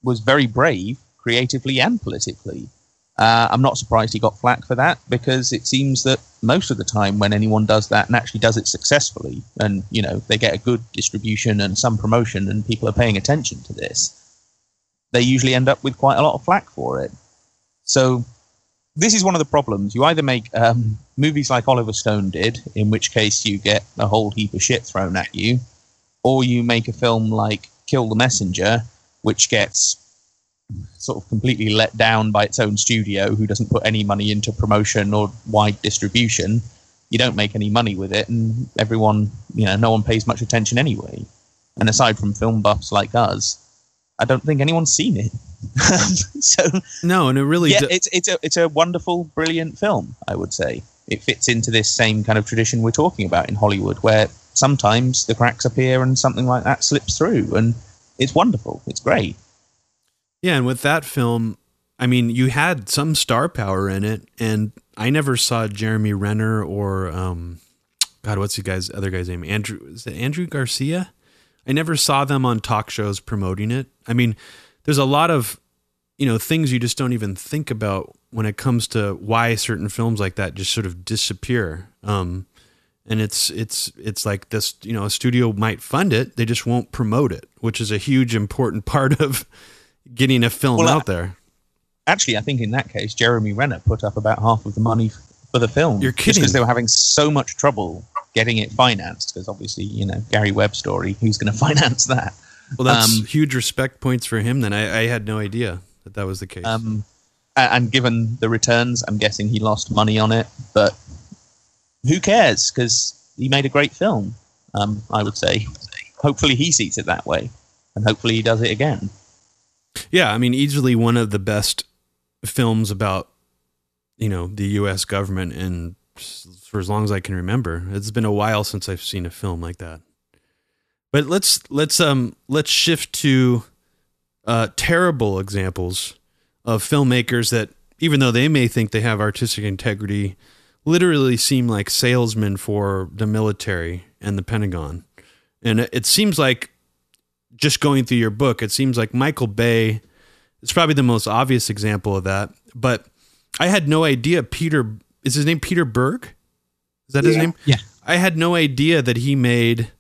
was very brave creatively and politically. Uh, I'm not surprised he got flack for that because it seems that most of the time when anyone does that and actually does it successfully, and you know they get a good distribution and some promotion, and people are paying attention to this, they usually end up with quite a lot of flack for it. So this is one of the problems. You either make um, movies like Oliver Stone did, in which case you get a whole heap of shit thrown at you, or you make a film like Kill the Messenger, which gets sort of completely let down by its own studio who doesn't put any money into promotion or wide distribution. You don't make any money with it and everyone you know no one pays much attention anyway. And aside from film buffs like us i don't think anyone's seen it. So no, and it really yeah, do- it's it's a it's a wonderful, brilliant film. I would say it fits into this same kind of tradition we're talking about in Hollywood, where sometimes the cracks appear and something like that slips through, and it's wonderful. It's great. Yeah, and with that film, I mean, you had some star power in it, and I never saw Jeremy Renner or um, God, what's the guy's other guy's name? Andrew is it Andrew Garcia? I never saw them on talk shows promoting it. I mean, there's a lot of you know things you just don't even think about when it comes to why certain films like that just sort of disappear. Um, and it's it's it's like this you know a studio might fund it, they just won't promote it, which is a huge important part of getting a film Well, out there. Actually, I think in that case, Jeremy Renner put up about half of the money for the film. You're kidding. because they were having so much trouble getting it financed. Because obviously, you know, Gary Webb story. Who's going to finance that? Well, that's Um, huge respect points for him. Then I, I had no idea that that was the case. Um, and given the returns, I'm guessing he lost money on it. But who cares? Because he made a great film. Um, I would say. Hopefully, he sees it that way, and hopefully, he does it again. yeah, I mean, easily one of the best films about you know the U.S. government, and for as long as I can remember, it's been a while since I've seen a film like that. But let's let's um let's shift to uh, terrible examples of filmmakers that, even though they may think they have artistic integrity, literally seem like salesmen for the military and the Pentagon. And it- seems like just going through your book, it seems like Michael Bay is probably the most obvious example of that. But I had no idea Peter is his name Peter Berg? Is that his name? Yeah. I had no idea that he made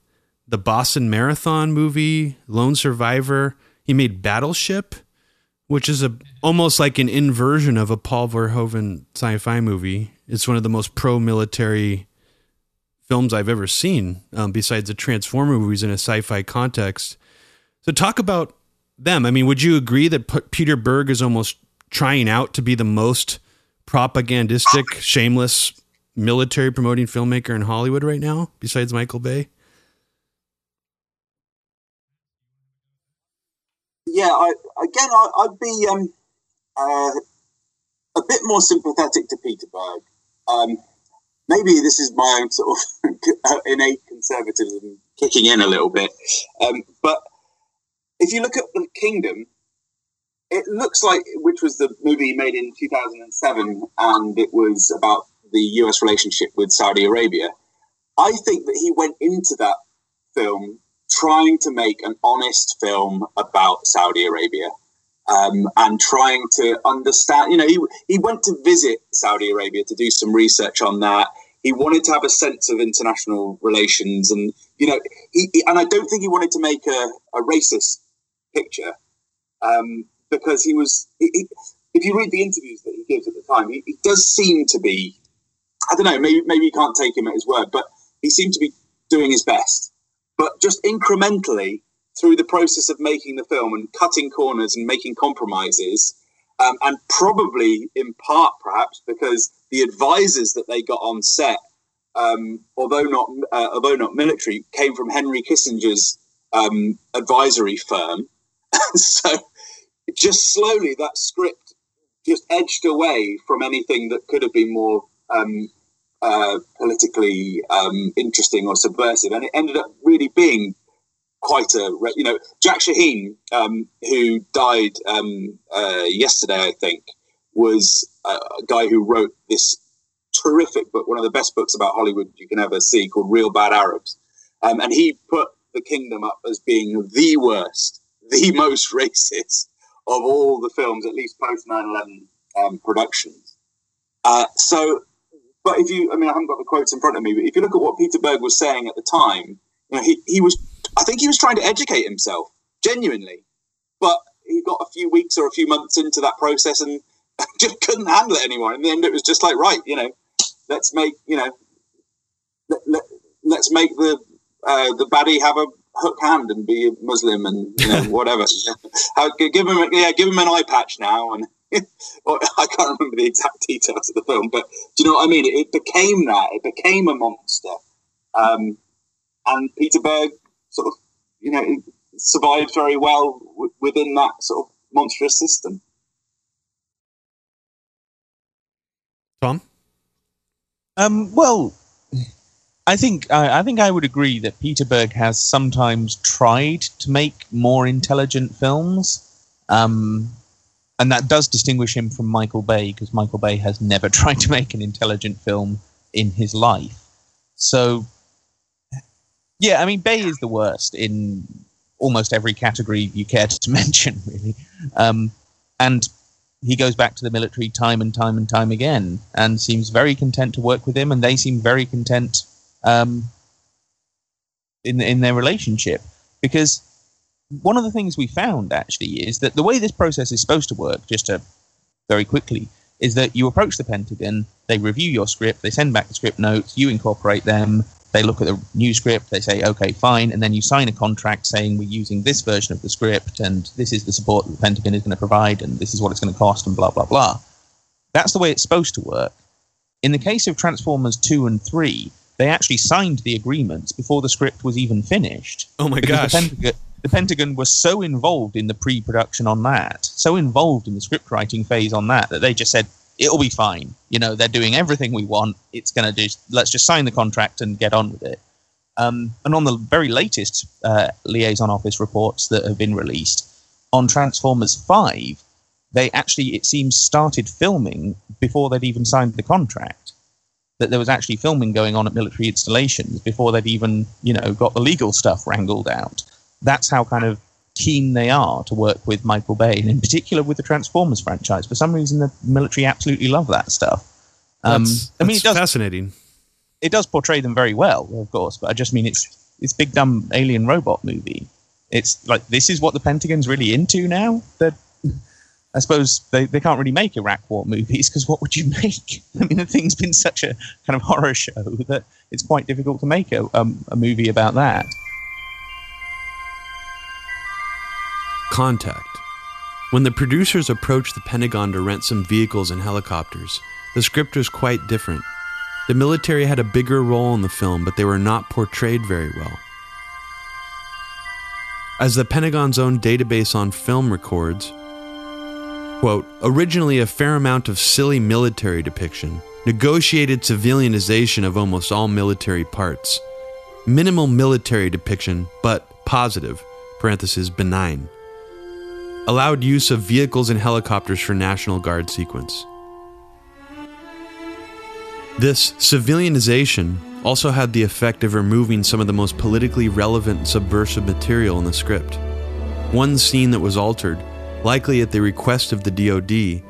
the Boston Marathon movie, Lone Survivor. He made Battleship, which is a almost like an inversion of a Paul Verhoeven sci-fi movie. It's one of the most pro-military films I've ever seen, um, besides the Transformer movies in a sci-fi context. So talk about them. I mean, would you agree that P- Peter Berg is almost trying out to be the most propagandistic, shameless military promoting filmmaker in Hollywood right now, besides Michael Bay? Yeah, I, again, I, I'd be um, uh, a bit more sympathetic to Peter Berg. Um, maybe this is my own sort of innate conservatism kicking in a little bit. Um, but if you look at The Kingdom, it looks like, which was the movie made in 2007, and it was about the US relationship with Saudi Arabia. I think that he went into that film trying to make an honest film about Saudi Arabia um, and trying to understand. You know, he he went to visit Saudi Arabia to do some research on that. He wanted to have a sense of international relations, and you know, he, he- and I don't think he wanted to make a, a racist picture um, because he was. He, if you read the interviews that he gives at the time, he, he does seem to be. I don't know. Maybe maybe you can't take him at his word, but he seemed to be doing his best but just incrementally through the process of making the film and cutting corners and making compromises, um, and probably in part perhaps because the advisors that they got on set, um, although not uh, although not military, came from Henry Kissinger's um, advisory firm. so just slowly that script just edged away from anything that could have been more um, uh, politically um, interesting or subversive, and it ended up really being quite a you know Jack Shaheen, um, who died um, uh, yesterday, I think, was a, guy who wrote this terrific book, one of the best books about Hollywood you can ever see, called Reel Bad Arabs, um, and he put The Kingdom up as being the worst, the most racist of all the films, at least post 9/11 um, productions. Uh, so but if you, I mean, I haven't got the quotes in front of me, but if you look at what Peter Berg was saying at the time, you know, he, he was, I think he was trying to educate himself genuinely, but he got a few weeks or a few months into that process and just couldn't handle it anymore. In the end, it was just like, right, you know, let's make, you know, let, let, let's make the uh, the baddie have a hook hand and be a Muslim and you know, whatever. Give him, yeah, give him an eye patch now and. well, I can't remember the exact details of the film, but do you know what I mean? It, it became that. It became a monster. Um, and Peter Berg sort of, you know, survived very well w- within that sort of monstrous system. Tom? Um, well, I think I, I think I would agree that Peter Berg has sometimes tried to make more intelligent films, um, and that does distinguish him from Michael Bay because Michael Bay has never tried to make an intelligent film in his life. So, yeah, I mean, Bay is the worst in almost every category you care to mention, really. Um, and he goes back to the military time and time and time again and seems very content to work with him and they seem very content um, in in their relationship because one of the things we found actually is that the way this process is supposed to work just to very quickly is that you approach the pentagon they review your script they send back the script notes you incorporate them they look at the new script, they say, okay, fine, and then you sign a contract saying we're using this version of the script, and this is the support that the Pentagon is going to provide, and this is what it's going to cost, and blah, blah, blah. That's the way it's supposed to work. In the case of Transformers 2 and 3, they actually signed the agreements before the script was even finished. Oh my gosh. The Pentagon, the Pentagon was so involved in the pre production on that, so involved in the script writing phase on that, that they just said, it'll be fine. You know, they're doing everything we want. It's going to do, let's just sign the contract and get on with it. Um, and on the very latest uh, liaison office reports that have been released on Transformers Five, they actually it seems started filming before they'd even signed the contract. That there was actually filming going on at military installations before they'd even you know got the legal stuff wrangled out. That's how kind of keen they are to work with Michael Bay, and in particular with the Transformers franchise. For some reason, the military absolutely love that stuff. Um, that's, I mean, it does, fascinating. It does portray them very well, of course, but I just mean it's it's big dumb alien robot movie. It's like this is what the Pentagon's really into now. That I suppose they, they can't really make Iraq War movies because what would you make? I mean, the thing's been such a kind of horror show that it's quite difficult to make a, um, a movie about that. Contact. When the producers approached the Pentagon to rent some vehicles and helicopters, the script was quite different. The military had a bigger role in the film, but they were not portrayed very well. As the Pentagon's own database on film records, quote, originally a fair amount of silly military depiction, negotiated civilianization of almost all military parts, minimal military depiction, but positive, parenthesis, benign allowed use of vehicles and helicopters for National Guard sequence. This civilianization also had the effect of removing some of the most politically relevant and subversive material in the script. One scene that was altered, likely at the request of the DoD,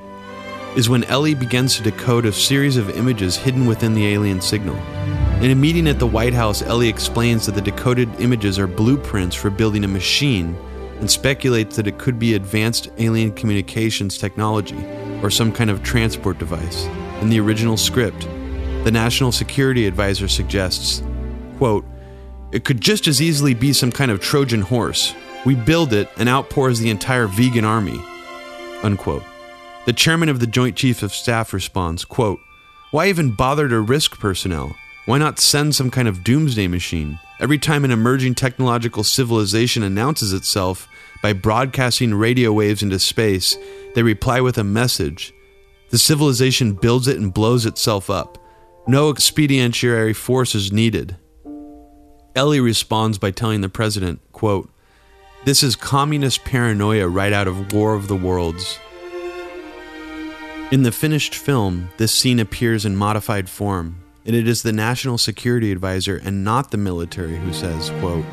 is when Ellie begins to decode a series of images hidden within the alien signal. In a meeting at the White House, Ellie explains that the decoded images are blueprints for building a machine and speculates that it could be advanced alien communications technology or some kind of transport device. In the original script, the National Security Advisor suggests, quote, it could just as easily be some kind of Trojan horse. We build it and outpours the entire vegan army. Unquote. The chairman of the Joint Chiefs of Staff responds, quote, Why even bother to risk personnel? Why not send some kind of doomsday machine? Every time an emerging technological civilization announces itself by broadcasting radio waves into space, they reply with a message. The civilization builds it and blows itself up. No expeditionary force is needed. Ellie responds by telling the president, quote, This is communist paranoia right out of War of the Worlds. In the finished film, this scene appears in modified form, and it is the national security advisor and not the military who says, quote,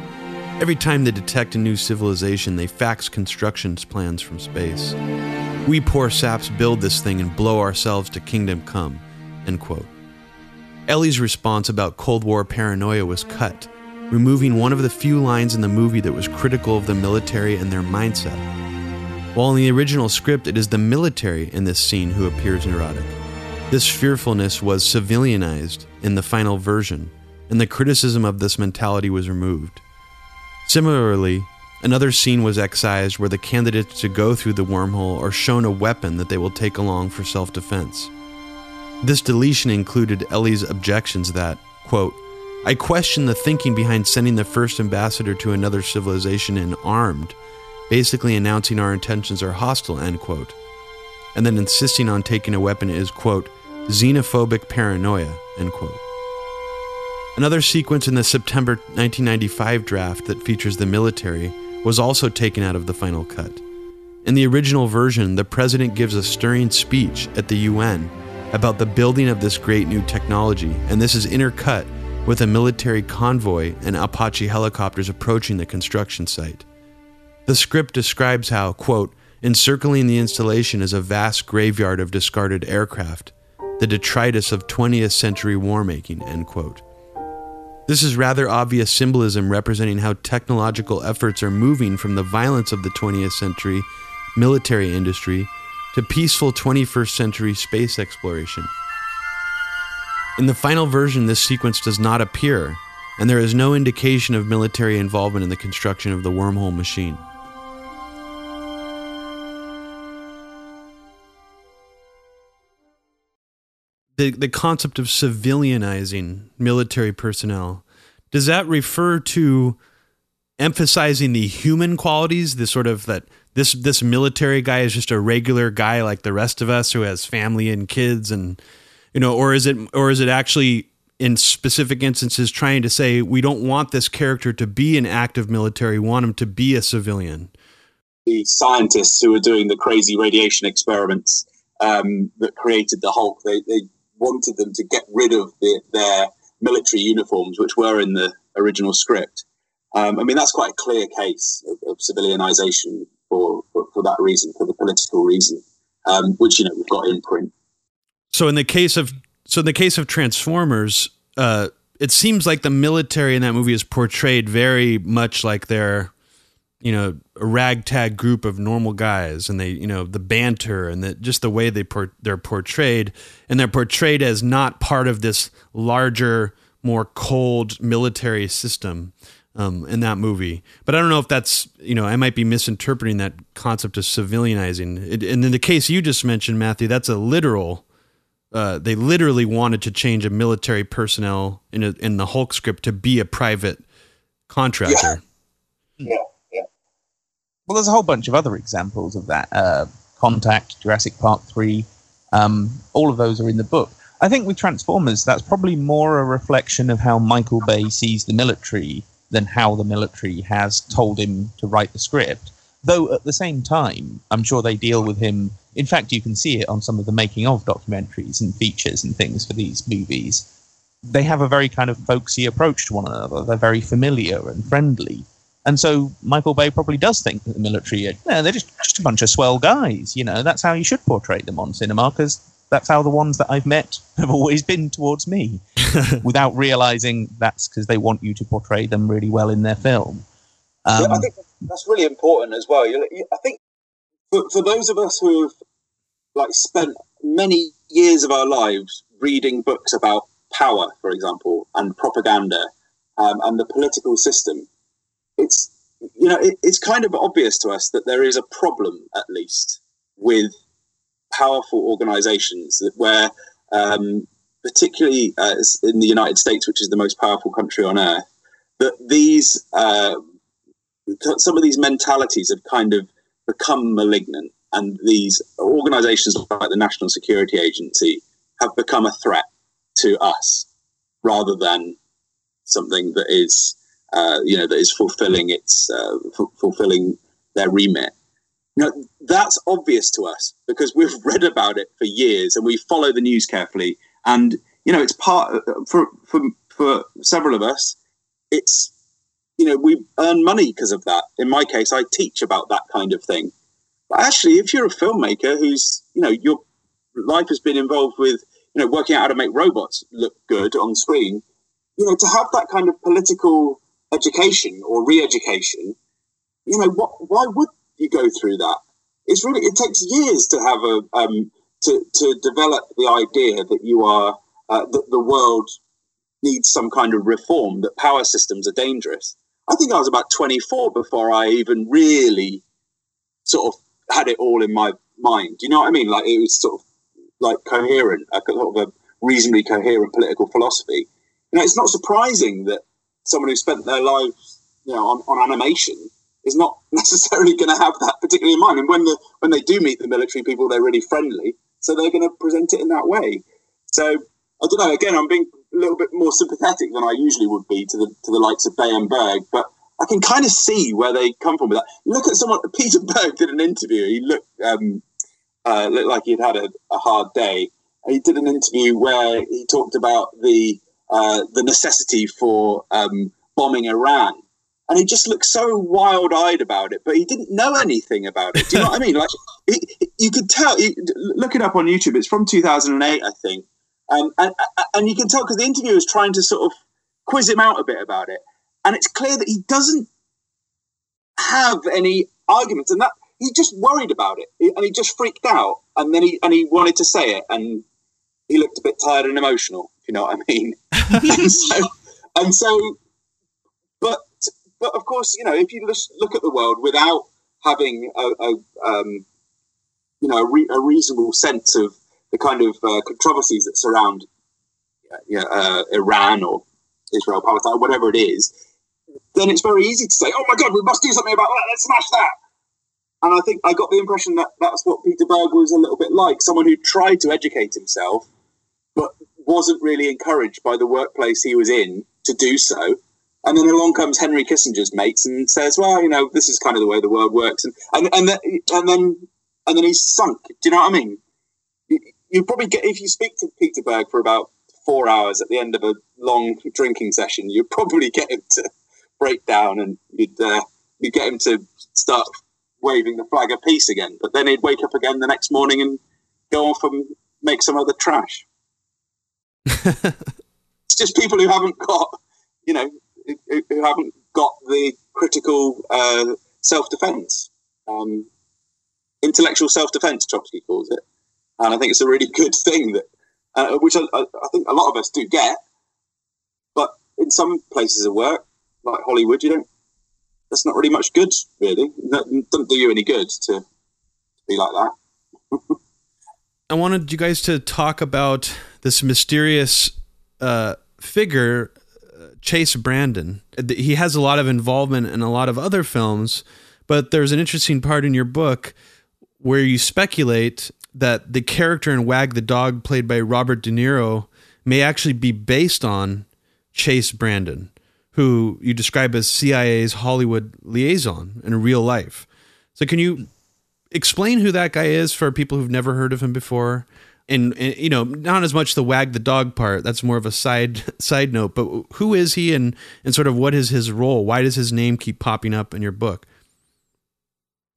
Every time they detect a new civilization, they fax construction plans from space. We poor saps build this thing and blow ourselves to kingdom come. End quote. Ellie's response about Cold War paranoia was cut, removing one of the few lines in the movie that was critical of the military and their mindset. While in the original script, it is the military in this scene who appears neurotic. This fearfulness was civilianized in the final version, and the criticism of this mentality was removed. Similarly, another scene was excised where the candidates to go through the wormhole are shown a weapon that they will take along for self defense. This deletion included Ellie's objections that, quote, I question the thinking behind sending the first ambassador to another civilization in armed, basically announcing our intentions are hostile, end quote. And then insisting on taking a weapon is, quote, xenophobic paranoia, end quote. Another sequence in the September 1995 draft that features the military was also taken out of the final cut. In the original version, the president gives a stirring speech at the UN about the building of this great new technology, and this is intercut with a military convoy and Apache helicopters approaching the construction site. The script describes how, quote, encircling the installation is a vast graveyard of discarded aircraft, the detritus of 20th century war making, end quote. This is rather obvious symbolism representing how technological efforts are moving from the violence of the 20th century military industry to peaceful 21st century space exploration. In the final version, this sequence does not appear, and there is no indication of military involvement in the construction of the wormhole machine. The, the concept of civilianizing military personnel, does that refer to emphasizing the human qualities, the sort of that this this military guy is just a regular guy like the rest of us who has family and kids and you know or is it or is it actually in specific instances trying to say we don't want this character to be an active military we want him to be a civilian? The scientists who were doing the crazy radiation experiments um, that created the hulk they, they wanted them to get rid of the, their military uniforms which were in the original script um, i mean that's quite a clear case of, of civilianization for, for, for that reason, for the political reason, um, which you know we've got in print. So in the case of so in the case of Transformers, uh, it seems like the military in that movie is portrayed very much like they're you know a ragtag group of normal guys and they you know the banter and the, just the way they por- they're portrayed and they're portrayed as not part of this larger more cold military system um, in that movie. But I don't know if that's you know I might be misinterpreting that concept of civilianizing. It, and in the case you just mentioned, Matthew, that's a literal. Uh, they literally wanted to change a military personnel in a, in the Hulk script to be a private contractor. Yeah. yeah. Well, there's a whole bunch of other examples of that. Uh, Contact, Jurassic Park three, um, all of those are in the book. I think with Transformers, that's probably more a reflection of how Michael Bay sees the military than how the military has told him to write the script. Though at the same time, I'm sure they deal with him. In fact, you can see it on some of the making of documentaries and features and things for these movies. They have a very kind of folksy approach to one another. They're very familiar and friendly. And so Michael Bay probably does think that the military, are, yeah, they're just, just a bunch of swell guys. You know, that's how you should portray them on cinema because that's how the ones that I've met have always been towards me, without realizing that's because they want you to portray them really well in their film. Um, yeah, I think that's really important as well. I think for, for those of us who've like spent many years of our lives reading books about power, for example, and propaganda um, and the political system, it's you know it, it's kind of obvious to us that there is a problem at least with powerful organizations that where, um, particularly uh, in the United States, which is the most powerful country on earth, that these uh, some of these mentalities have kind of become malignant, and these organizations like the National Security Agency have become a threat to us rather than something that is uh, you know that is fulfilling its uh, f- fulfilling their remit. You know, that's obvious to us because we've read about it for years and we follow the news carefully. And you know, it's part for for for several of us. It's you know, we earn money because of that. In my case, I teach about that kind of thing. But actually, if you're a filmmaker who's you know your life has been involved with you know working out how to make robots look good on screen, you know, to have that kind of political education or re-education, you know, what, why would you go through that. It's really it takes years to have a um, to to develop the idea that you are uh, that the world needs some kind of reform, that power systems are dangerous. I think I was about 24 before I even really sort of had it all in my mind. You know what I mean? Like it was sort of like coherent, a sort of a reasonably coherent political philosophy. You know, it's not surprising that someone who spent their lives, you know, on, on animation is not necessarily going to have that particularly in mind. And when the when they do meet the military people, they're really friendly, so they're going to present it in that way. So I don't know. Again, I'm being a little bit more sympathetic than I usually would be to the to the likes of Bay and Berg, but I can kind of see where they come from with that. Look at someone. Peter Berg did an interview. He looked um, uh, looked like he'd had a, a hard day. He did an interview where he talked about the uh, the necessity for um, bombing Iran and he just looked so wild-eyed about it, but he didn't know anything about it. Do you know what I mean? Like you could tell. Look it up on YouTube. It's from 2008, I think, um, and and you can tell because the interviewer is trying to sort of quiz him out a bit about it, and it's clear that he doesn't have any arguments, and that he just worried about it, and he just freaked out, and then he and he wanted to say it, and he looked a bit tired and emotional. You know what I mean? and so, and so, but but of course, you know, if you look at the world without having a, a um, you know a, re- a, reasonable sense of the kind of uh, controversies that surround you know, uh, Iran or Israel, Palestine, whatever it is, then it's very easy to say, "Oh my God, we must do something about that. Let's smash that." And I think I got the impression that that's what Peter Berg was a little bit like someone who tried to educate himself, wasn't really encouraged by the workplace he was in to do so. And then along comes Henry Kissinger's mates and says, "Well, you know, this is kind of the way the world works." And and and, the, and then and then he's sunk. Do you know what I mean? You, you probably get if you speak to Peter Berg for about four hours at the end of a long drinking session, you'd probably get him to break down and you'd uh, you'd get him to start waving the flag of peace again. But then he'd wake up again the next morning and go off and make some other trash. it's just people who haven't got, you know, who, haven't got the critical uh, self defense, um, intellectual self defense. Chomsky calls it, and I think it's a really good thing that, uh, which I, I, think a lot of us do get, but in some places of work, like Hollywood, you don't. That's not really much good, really. That doesn't do you any good to, to be like that. I wanted you guys to talk about this mysterious uh, figure Chase Brandon. He has a lot of involvement in a lot of other films, but there's an interesting part in your book where you speculate that the character in Wag the Dog, played by Robert De Niro, may actually be based on Chase Brandon, who you describe as CIA's Hollywood liaison in real life. So, can you explain who that guy is for people who've never heard of him before? And, and, you know not as much the wag the dog part that's more of a side side note but who is he and and sort of what is his role? Why does his name keep popping up in your book?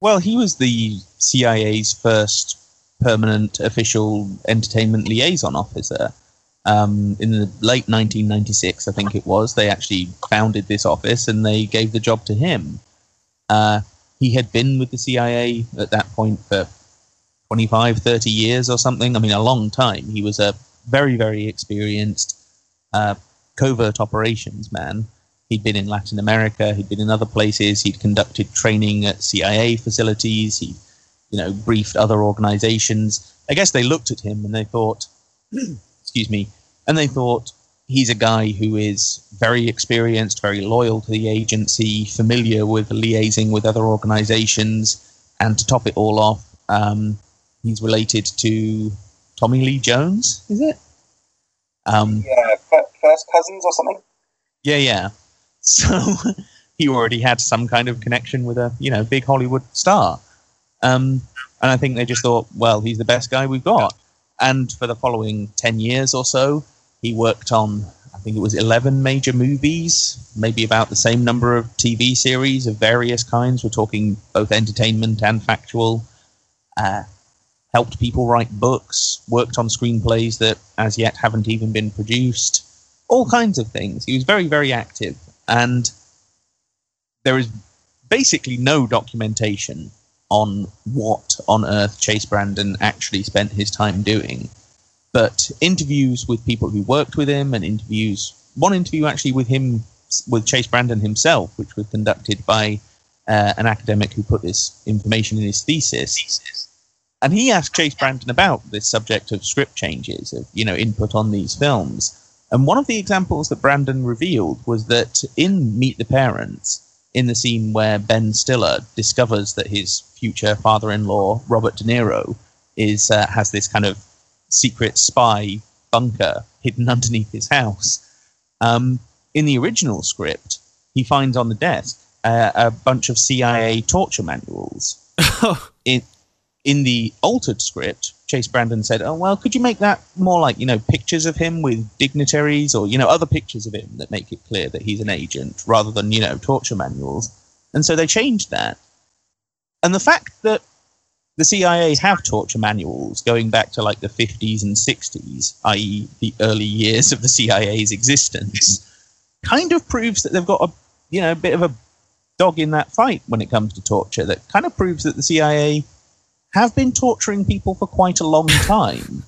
Well he was the cia's first permanent official entertainment liaison officer. Um, in the late 1996 i think it was they actually founded this office and they gave the job to him. Uh, he had been with the cia at that point for 25, 30 years or something. I mean, a long time. He was a very, very experienced uh, covert operations man. He'd been in Latin America. He'd been in other places. He'd conducted training at CIA facilities. He, you know, briefed other organizations. I guess they looked at him and they thought, excuse me, and they thought he's a guy who is very experienced, very loyal to the agency, familiar with liaising with other organizations, and to top it all off, um, he's related to Tommy Lee Jones, is it? Um, yeah, first cousins or something. Yeah, yeah. So he already had some kind of connection with a you know big Hollywood star, um, and I think they just thought, well, he's the best guy we've got. And for the following ten years or so, he worked on I think it was 11 major movies, maybe about the same number of TV series of various kinds. We're talking both entertainment and factual. Uh, helped people write books, worked on screenplays that as yet haven't even been produced, all kinds of things. He was very, very active. And there is basically no documentation on what on earth Chase Brandon actually spent his time doing. But interviews with people who worked with him and interviews, one interview actually with him, with Chase Brandon himself, which was conducted by uh, an academic who put this information in his thesis and he asked Chase Brandon about this subject of script changes, of you know input on these films. And one of the examples that Brandon revealed was that in Meet the Parents, in the scene where Ben Stiller discovers that his future father-in-law Robert De Niro is uh, has this kind of secret spy bunker hidden underneath his house. Um, in the original script, he finds on the desk uh, a bunch of CIA torture manuals. in in the altered script, Chase Brandon said, "Oh well, could you make that more like you know pictures of him with dignitaries or you know other pictures of him that make it clear that he's an agent rather than you know torture manuals?" And so they changed that. And the fact that the CIA have torture manuals going back to like the 50s and 60s, i.e., the early years of the CIA's existence, kind of proves that they've got a you know bit of a dog in that fight when it comes to torture. That kind of proves that the CIA have been torturing people for quite a long time.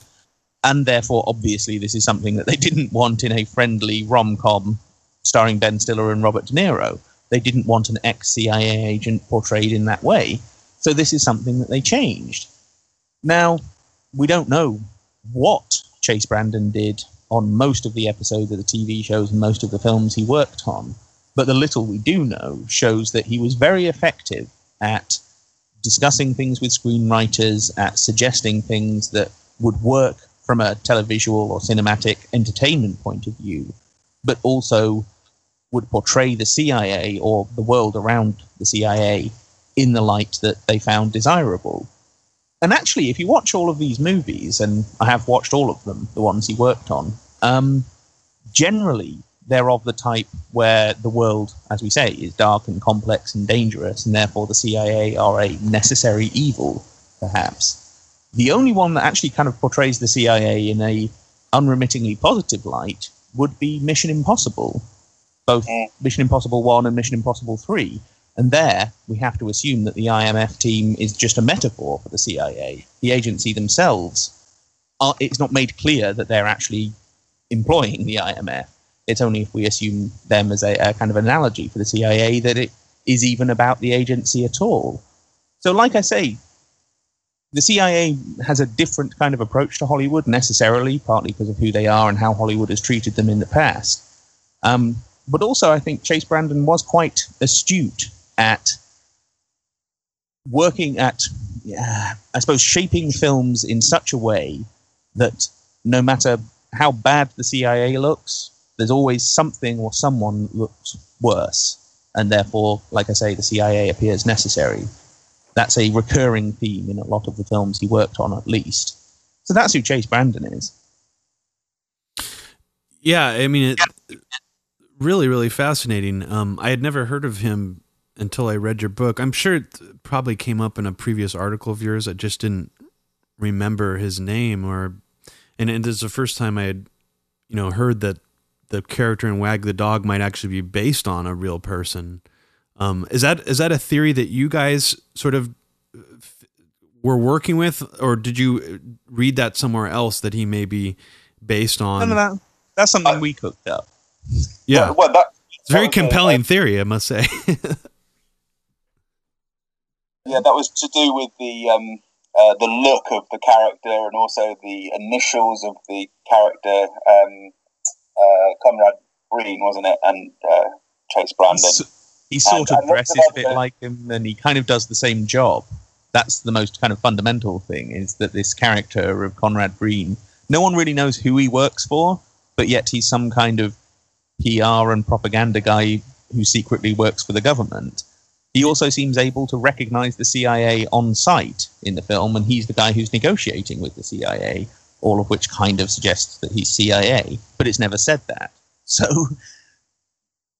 and therefore, obviously, this is something that they didn't want in a friendly rom com starring Ben Stiller and Robert De Niro. They didn't want an ex CIA agent portrayed in that way. So, this is something that they changed. Now, we don't know what Chase Brandon did on most of the episodes of the TV shows and most of the films he worked on, but the little we do know shows that he was very effective at discussing things with screenwriters, at suggesting things that would work from a televisual or cinematic entertainment point of view, but also would portray the CIA or the world around the CIA in the light that they found desirable. And actually, if you watch all of these movies, and I have watched all of them, the ones he worked on, um, generally they're of the type where the world, as we say, is dark and complex and dangerous, and therefore the CIA are a necessary evil, perhaps. The only one that actually kind of portrays the CIA in a unremittingly positive light would be Mission Impossible, both. Mission Impossible 1 and Mission Impossible 3. And there, we have to assume that the IMF team is just a metaphor for the CIA. The agency themselves, are, it's not made clear that they're actually employing the IMF it's only if we assume them as a, a kind of analogy for the CIA that it is even about the agency at all. So, like I say, the CIA has a different kind of approach to Hollywood necessarily, partly because of who they are and how Hollywood has treated them in the past. Um, but also, I think Chase Brandon was quite astute at working at, I suppose, shaping films in such a way that no matter how bad the CIA looks, there's always something or someone looks worse, and therefore, like I say, the CIA appears necessary. That's a recurring theme in a lot of the films he worked on, at least. So that's who Chase Brandon is. Yeah, I mean, it, really, really fascinating. Um, I had never heard of him until I read your book. I'm sure it probably came up in a previous article of yours. I just didn't remember his name, or and it is the first time I had, you know, heard that the character in Wag the Dog might actually be based on a real person. Um, is that is that a theory that you guys sort of f- were working with, or did you read that somewhere else that he may be based on? No, no, no. That's something uh, we cooked up. Yeah, well, well, that, it's a very compelling theory, I must say. yeah, that was to do with the um, uh, the look of the character and also the initials of the character. Um, uh, Conrad Brean, wasn't it? And uh, Chase Brandon. He sort and, of dresses a bit like him, and he kind of does the same job. That's the most kind of fundamental thing: is that this character of Conrad Brean, no one really knows who he works for, but yet he's some kind of PR and propaganda guy who secretly works for the government. He also seems able to recognize the CIA on sight in the film, and he's the guy who's negotiating with the CIA all of which kind of suggests that he's CIA, but it's never said that. So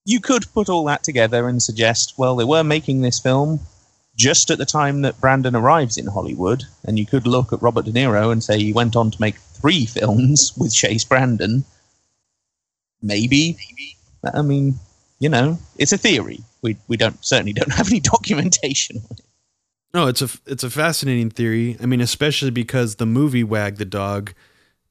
you could put all that together and suggest, well, they were making this film just at the time that Brandon arrives in Hollywood, and you could look at Robert De Niro and say he went on to make three films with Chase Brandon. Maybe, I mean, you know, it's a theory. We we don't certainly don't have any documentation on it. No, it's a it's a fascinating theory. I mean, especially because the movie Wag the Dog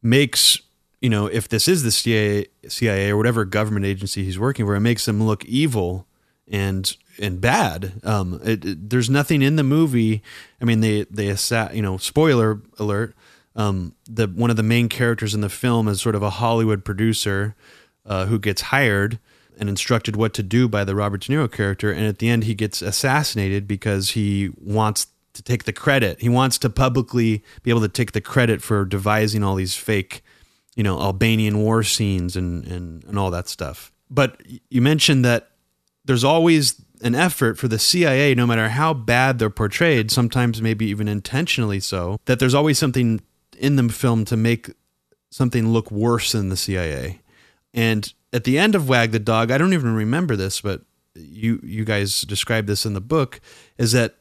makes you know if this is the CIA, CIA or whatever government agency he's working for, it makes them look evil and and bad. Um, it, it, there's nothing in the movie. I mean, they they you know spoiler alert. Um, the one of the main characters in the film is sort of a Hollywood producer uh, who gets hired and instructed what to do by the Robert De Niro character. And at the end, he gets assassinated because he wants to take the credit. He wants to publicly be able to take the credit for devising all these fake, you know, Albanian war scenes and, and, and all that stuff. But you mentioned that there's always an effort for the CIA, no matter how bad they're portrayed, sometimes maybe even intentionally so, that there's always something in the film to make something look worse than the CIA. And at the end of Wag the Dog, I don't even remember this, but you you guys describe this in the book, is that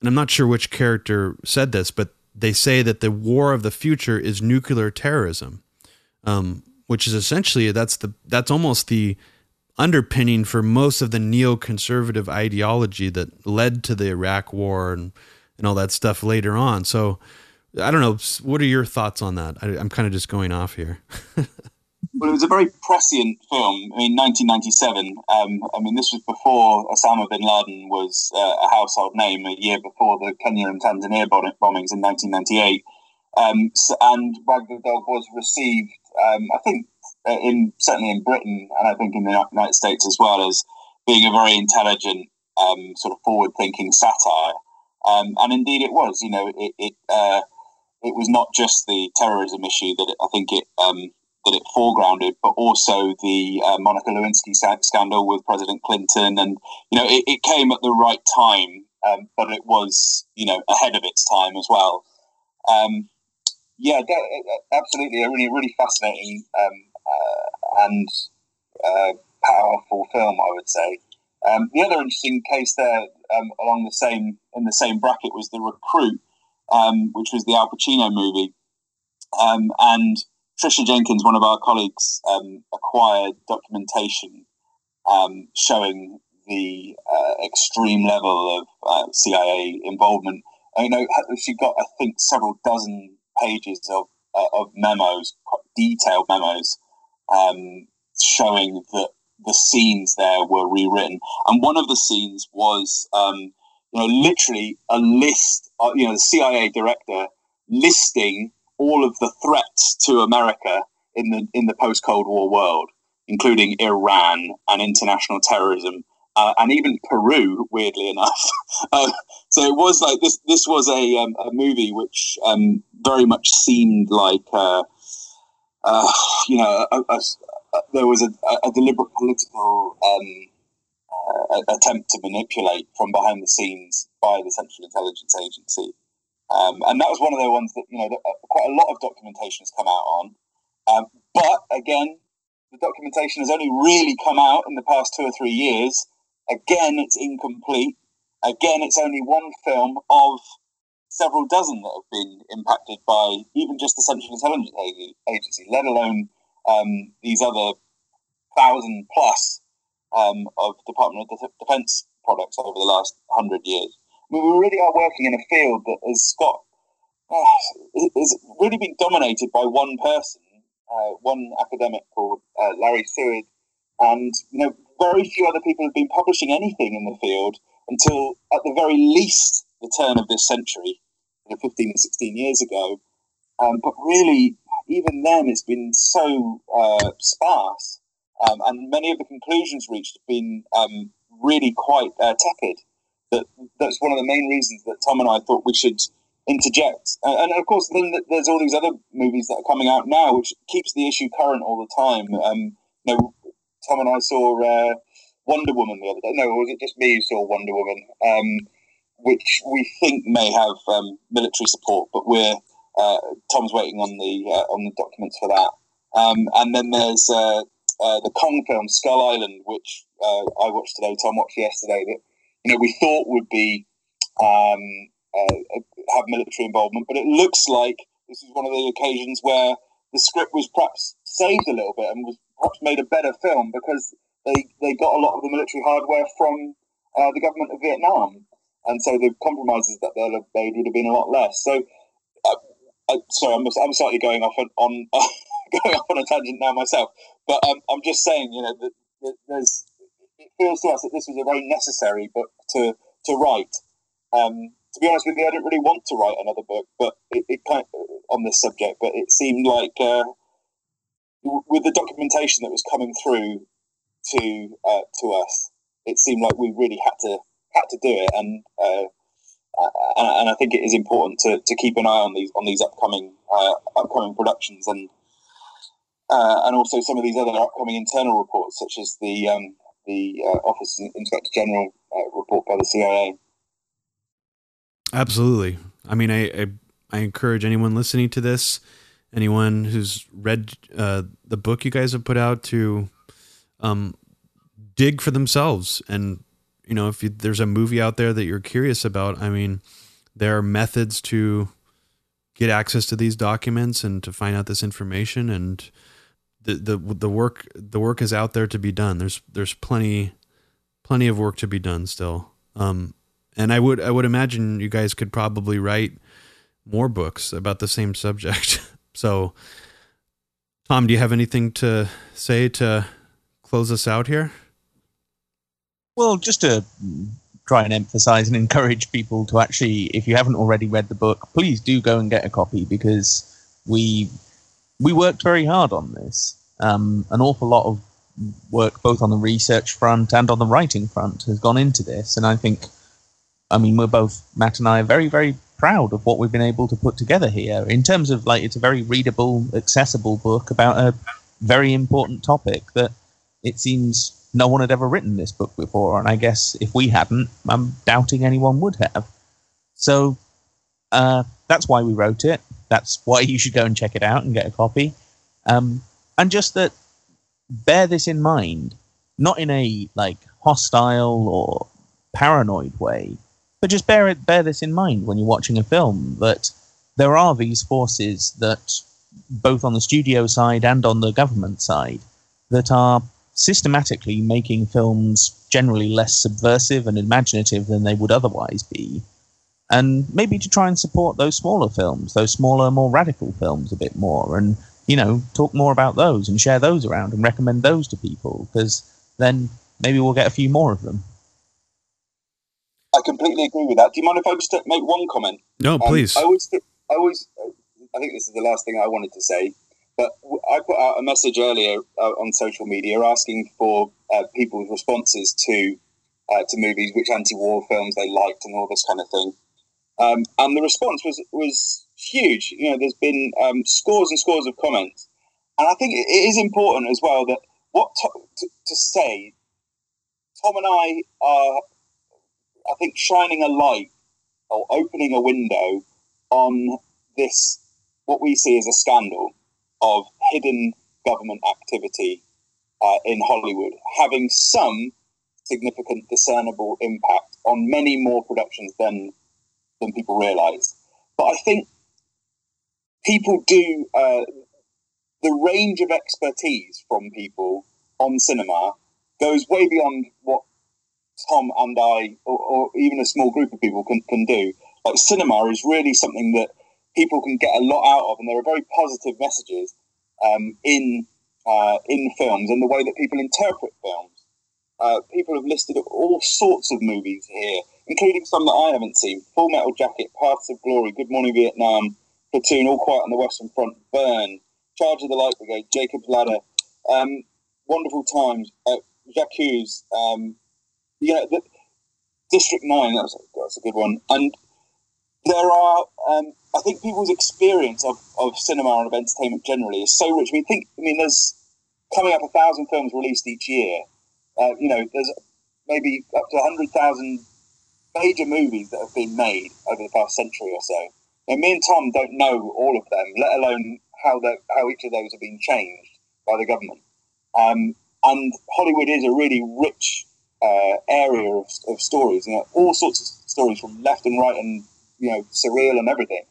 and I'm not sure which character said this, but they say that the war of the future is nuclear terrorism, um, which is essentially that's the that's almost the underpinning for most of the neoconservative ideology that led to the Iraq War and and all that stuff later on. So I don't know. What are your thoughts on that? I, am kind of just going off here. well, it was a very prescient film. I mean, 1997. Um, I mean, this was before Osama bin Laden was uh, a household name. A year before the Kenya and Tanzania bombings in 1998. Um, so, and the Dog was received, um, I think, uh, in certainly in Britain and I think in the United States as well as being a very intelligent, um, sort of forward-thinking satire. Um, and indeed, it was. You know, it it, uh, it was not just the terrorism issue that I think it um, that it foregrounded, but also the uh, Monica Lewinsky scandal with President Clinton, and you know, it, it came at the right time, um, but it was you know ahead of its time as well. Um, yeah, absolutely, a really really fascinating um, uh, and uh, powerful film, I would say. Um, the other interesting case there, um, along the same in the same bracket, was the Recruit, um, which was the Al Pacino movie, and Tricia Jenkins, one of our colleagues, um, acquired documentation um, showing the uh, extreme level of uh, CIA involvement. You know, she got I think several dozen pages of uh, of memos, detailed memos um, showing that the scenes there were rewritten. And one of the scenes was, um, you know, literally a list, of, you know, the CIA director listing all of the threats to America in the in the post Cold War world, including Iran and international terrorism. Uh, and even Peru, weirdly enough. uh, so it was like this. This was a, um, a movie which um, very much seemed like uh, uh, you know, a, a, a, there was a, deliberate political um, uh, attempt to manipulate from behind the scenes by the Central Intelligence Agency. Um, and that was one of the ones that, you know, that, uh, quite a lot of documentation has come out on. Um, but again, the documentation has only really come out in the past two or three years. Again, it's incomplete. Again, it's only one film of several dozen that have been impacted by even just the Central Intelligence Agency, let alone um, these other thousand plus um, of Department of Defense products over the last hundred years. We really are working in a field that has got uh, is really been dominated by one person, uh, one academic called uh, Larry Suid, and you know very few other people have been publishing anything in the field until at the very least the turn of this century, you know, 15 and 16 years ago. Um, but really, even then, it's been so uh, sparse, um, and many of the conclusions reached have been um, really quite uh, tepid. That that's one of the main reasons that Tom and I thought we should interject. Uh, and of course, then there's all these other movies that are coming out now, which keeps the issue current all the time. Um, you know, Tom and I saw uh, Wonder Woman the other day. No, was it just me who saw Wonder Woman? Um, which we think may have um, military support, but we're uh, Tom's waiting on the uh, on the documents for that. Um, and then there's uh, uh the Kong film Skull Island, which uh, I watched today. Tom watched yesterday. That you know we thought would be um, uh, have military involvement, but it looks like this is one of the occasions where the script was perhaps saved a little bit and was perhaps made a better film because they, they got a lot of the military hardware from the government of Vietnam and so the compromises that they'll have made would have been a lot less. So, uh, uh, sorry, I'm, I'm slightly going off on, on uh, going off on a tangent now myself, but um, I'm just saying, you know, that, that, there's it feels to us that this was a very necessary book to to write. Um, to be honest with you, I didn't really want to write another book, but it, it kind of, on this subject, but it seemed like uh, with the documentation that was coming through to uh, to us. It seemed like we really had to had to do it, and uh, and, I think it is important to, to keep an eye on these on these upcoming uh, upcoming productions and uh, and also some of these other upcoming internal reports, such as the um, the uh, Office Inspector General uh, report by the CIA. Absolutely. I mean, I, I, I encourage anyone listening to this, anyone who's read uh, the book you guys have put out, to um, dig for themselves. And you know, if you, there's a movie out there that you're curious about, I mean, there are methods to get access to these documents and to find out this information and the the the work the work is out there to be done. There's there's plenty plenty of work to be done still. Um, and I would I would imagine you guys could probably write more books about the same subject. so, Tom, do you have anything to say to close us out here? Well, just to try and emphasize and encourage people to actually, if you haven't already read the book, please do go and get a copy because we we worked very hard on this. Um, an awful lot of work, both on the research front and on the writing front, has gone into this. And I think, I mean, we're both, Matt and I, are very, very proud of what we've been able to put together here. In terms of, like, it's a very readable, accessible book about a very important topic that it seems no one had ever written this book before. And I guess if we hadn't, I'm doubting anyone would have. So uh, that's why we wrote it. That's why you should go and check it out and get a copy. Um, and just that, bear this in mind, not in a like hostile or paranoid way, but just bear it, bear this in mind when you're watching a film that there are these forces that, both on the studio side and on the government side, that are systematically making films generally less subversive and imaginative than they would otherwise be and maybe to try and support those smaller films, those smaller, more radical films a bit more, and you know, talk more about those and share those around and recommend those to people because then maybe we'll get a few more of them. I completely agree with that. Do you mind if I just make one comment? No, um, please. I always, I always, I think this is the last thing I wanted to say, but I put out a message earlier uh, on social media asking for uh, people's responses to uh, to movies, which anti-war films they liked, and all this kind of thing. Um, and the response was was huge. You know, there's been um, scores and scores of comments, and I think it is important as well that what to, to, to say. Tom and I are, I think, shining a light or opening a window on this what we see as a scandal of hidden government activity uh, in Hollywood, having some significant discernible impact on many more productions than than people realise. But I think people do uh, the range of expertise from people on cinema goes way beyond what Tom and I, or, or, even a small group of people, can, can do. Like cinema is really something that people can get a lot out of, and there are very positive messages um, in uh, in films and the way that people interpret films. Uh, people have listed all sorts of movies here including some that I haven't seen. Full Metal Jacket, Paths of Glory, Good Morning Vietnam, Platoon, All Quiet on the Western Front, Burn, Charge of the Light Brigade, Jacob's Ladder, um, Wonderful Times, uh, J'accuse, um, yeah, the, District 9, that was, that a good one. And there are, um, I think people's experience of, of cinema and of entertainment generally is so rich. I mean, think, I mean, there's coming up a thousand films released each year. Uh, you know, there's maybe up to 100,000 major movies that have been made over the past century or so. And me and Tom don't know all of them, let alone how the, how each of those have been changed by the government. Um, and Hollywood is a really rich uh, area of, of, stories. You know, all sorts of stories from left and right, and you know, surreal and everything.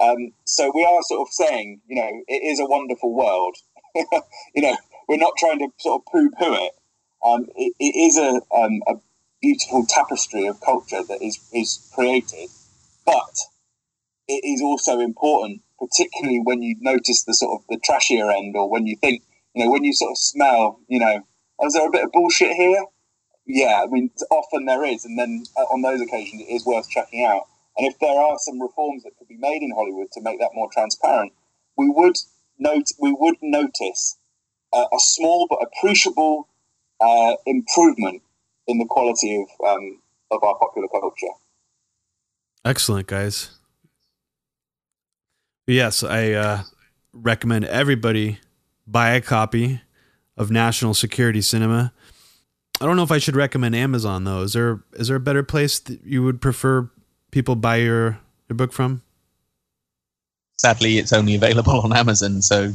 Um, so we are sort of saying, you know, it is a wonderful world. you know, we're not trying to sort of poo-poo it. Um, it, it is a, um, a beautiful tapestry of culture that is, is created. But it is also important, particularly when you notice the sort of the trashier end or when you think, you know, when you sort of smell, you know, oh, is there a bit of bullshit here? Yeah, I mean, often there is. And then uh, on those occasions, it is worth checking out. And if there are some reforms that could be made in Hollywood to make that more transparent, we would note we would notice a small but appreciable uh, improvement in the quality of um, of our popular culture. Excellent, guys. Yes, I uh, recommend everybody buy a copy of National Security Cinema. I don't know if I should recommend Amazon though. Is there is there a better place that you would prefer people buy your your book from? Sadly, it's only available on Amazon, so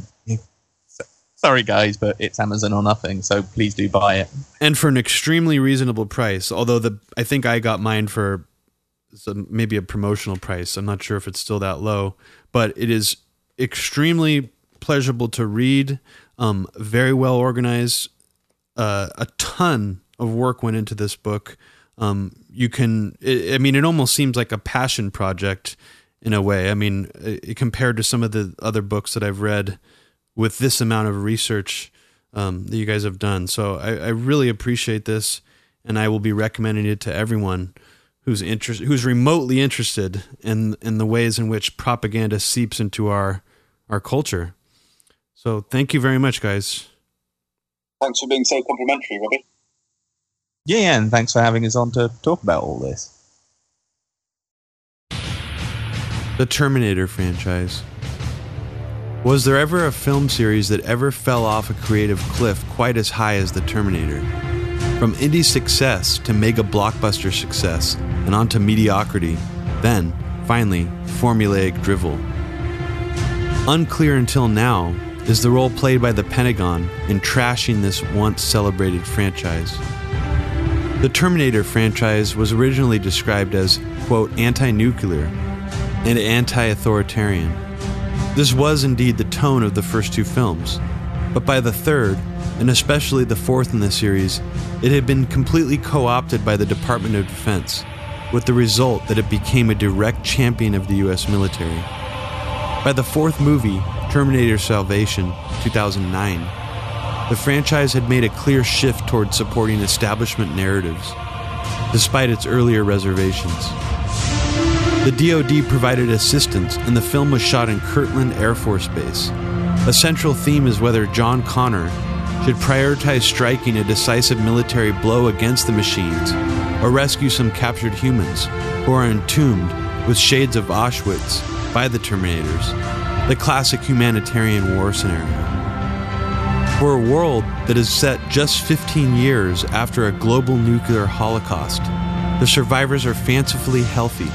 sorry guys, but it's Amazon or nothing. So please do buy it, and for an extremely reasonable price. Although the I think I got mine for some, maybe a promotional price. I'm not sure if it's still that low, but it is extremely pleasurable to read. Um, very well organized. Uh, a ton of work went into this book. Um, you can, it, I mean, it almost seems like a passion project in a way. I mean, it, compared to some of the other books that I've read with this amount of research um, that you guys have done. So I, I, really appreciate this, and I will be recommending it to everyone who's interest, who's remotely interested in in the ways in which propaganda seeps into our our culture. So thank you very much, guys. Thanks for being so complimentary, Robbie. Yeah, yeah, and thanks for having us on to talk about all this. The Terminator franchise. Was there ever a film series that ever fell off a creative cliff quite as high as The Terminator? From indie success to mega blockbuster success and onto mediocrity, then, finally, formulaic drivel. Unclear until now is the role played by the Pentagon in trashing this once celebrated franchise. The Terminator franchise was originally described as, quote, anti nuclear and anti authoritarian. This was indeed the tone of the first two films, but by the third, and especially the fourth in the series, it had been completely co opted by the Department of Defense, with the result that it became a direct champion of the US military. By the fourth movie, Terminator Salvation, 2009, the franchise had made a clear shift towards supporting establishment narratives, despite its earlier reservations. The DoD provided assistance, and the film was shot in Kirtland Air Force Base. A central theme is whether John Connor should prioritize striking a decisive military blow against the machines or rescue some captured humans who are entombed with shades of Auschwitz by the Terminators the classic humanitarian war scenario. For a world that is set just 15 years after a global nuclear holocaust, the survivors are fancifully healthy,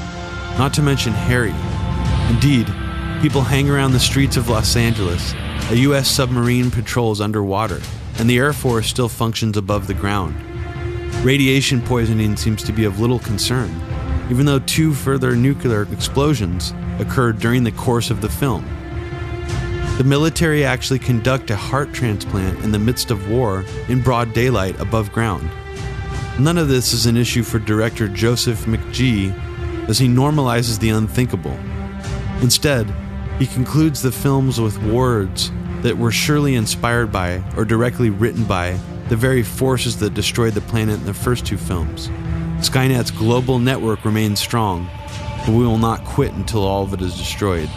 not to mention Harry. Indeed, people hang around the streets of Los Angeles, a U.S. submarine patrols underwater, and the Air Force still functions above the ground. Radiation poisoning seems to be of little concern, even though two further nuclear explosions occurred during the course of the film. The military actually conduct a heart transplant in the midst of war in broad daylight above ground. None of this is an issue for director Joseph McG as he normalizes the unthinkable. Instead, he concludes the films with words that were surely inspired by or directly written by the very forces that destroyed the planet in the first two films. Skynet's global network remains strong, but we will not quit until all of it is destroyed.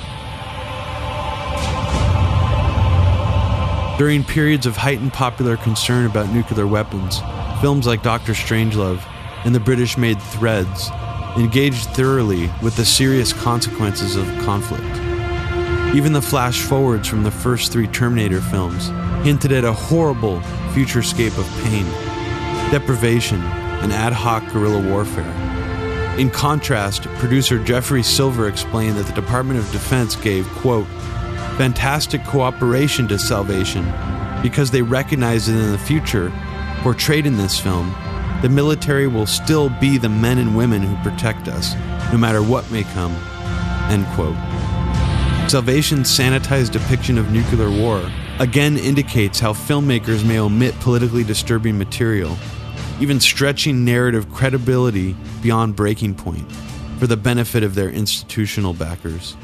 During periods of heightened popular concern about nuclear weapons, films like Doctor Strangelove and the British made Threads engaged thoroughly with the serious consequences of conflict. Even the flash forwards from the first three Terminator films hinted at a horrible futurescape of pain, deprivation, and ad hoc guerrilla warfare. In contrast, producer Jeffrey Silver explained that the Department of Defense gave, quote, fantastic cooperation to salvation because they recognize that in the future, portrayed in this film, the military will still be the men and women who protect us, no matter what may come. End quote. Salvation's sanitized depiction of nuclear war again indicates how filmmakers may omit politically disturbing material, even stretching narrative credibility beyond breaking point, for the benefit of their institutional backers.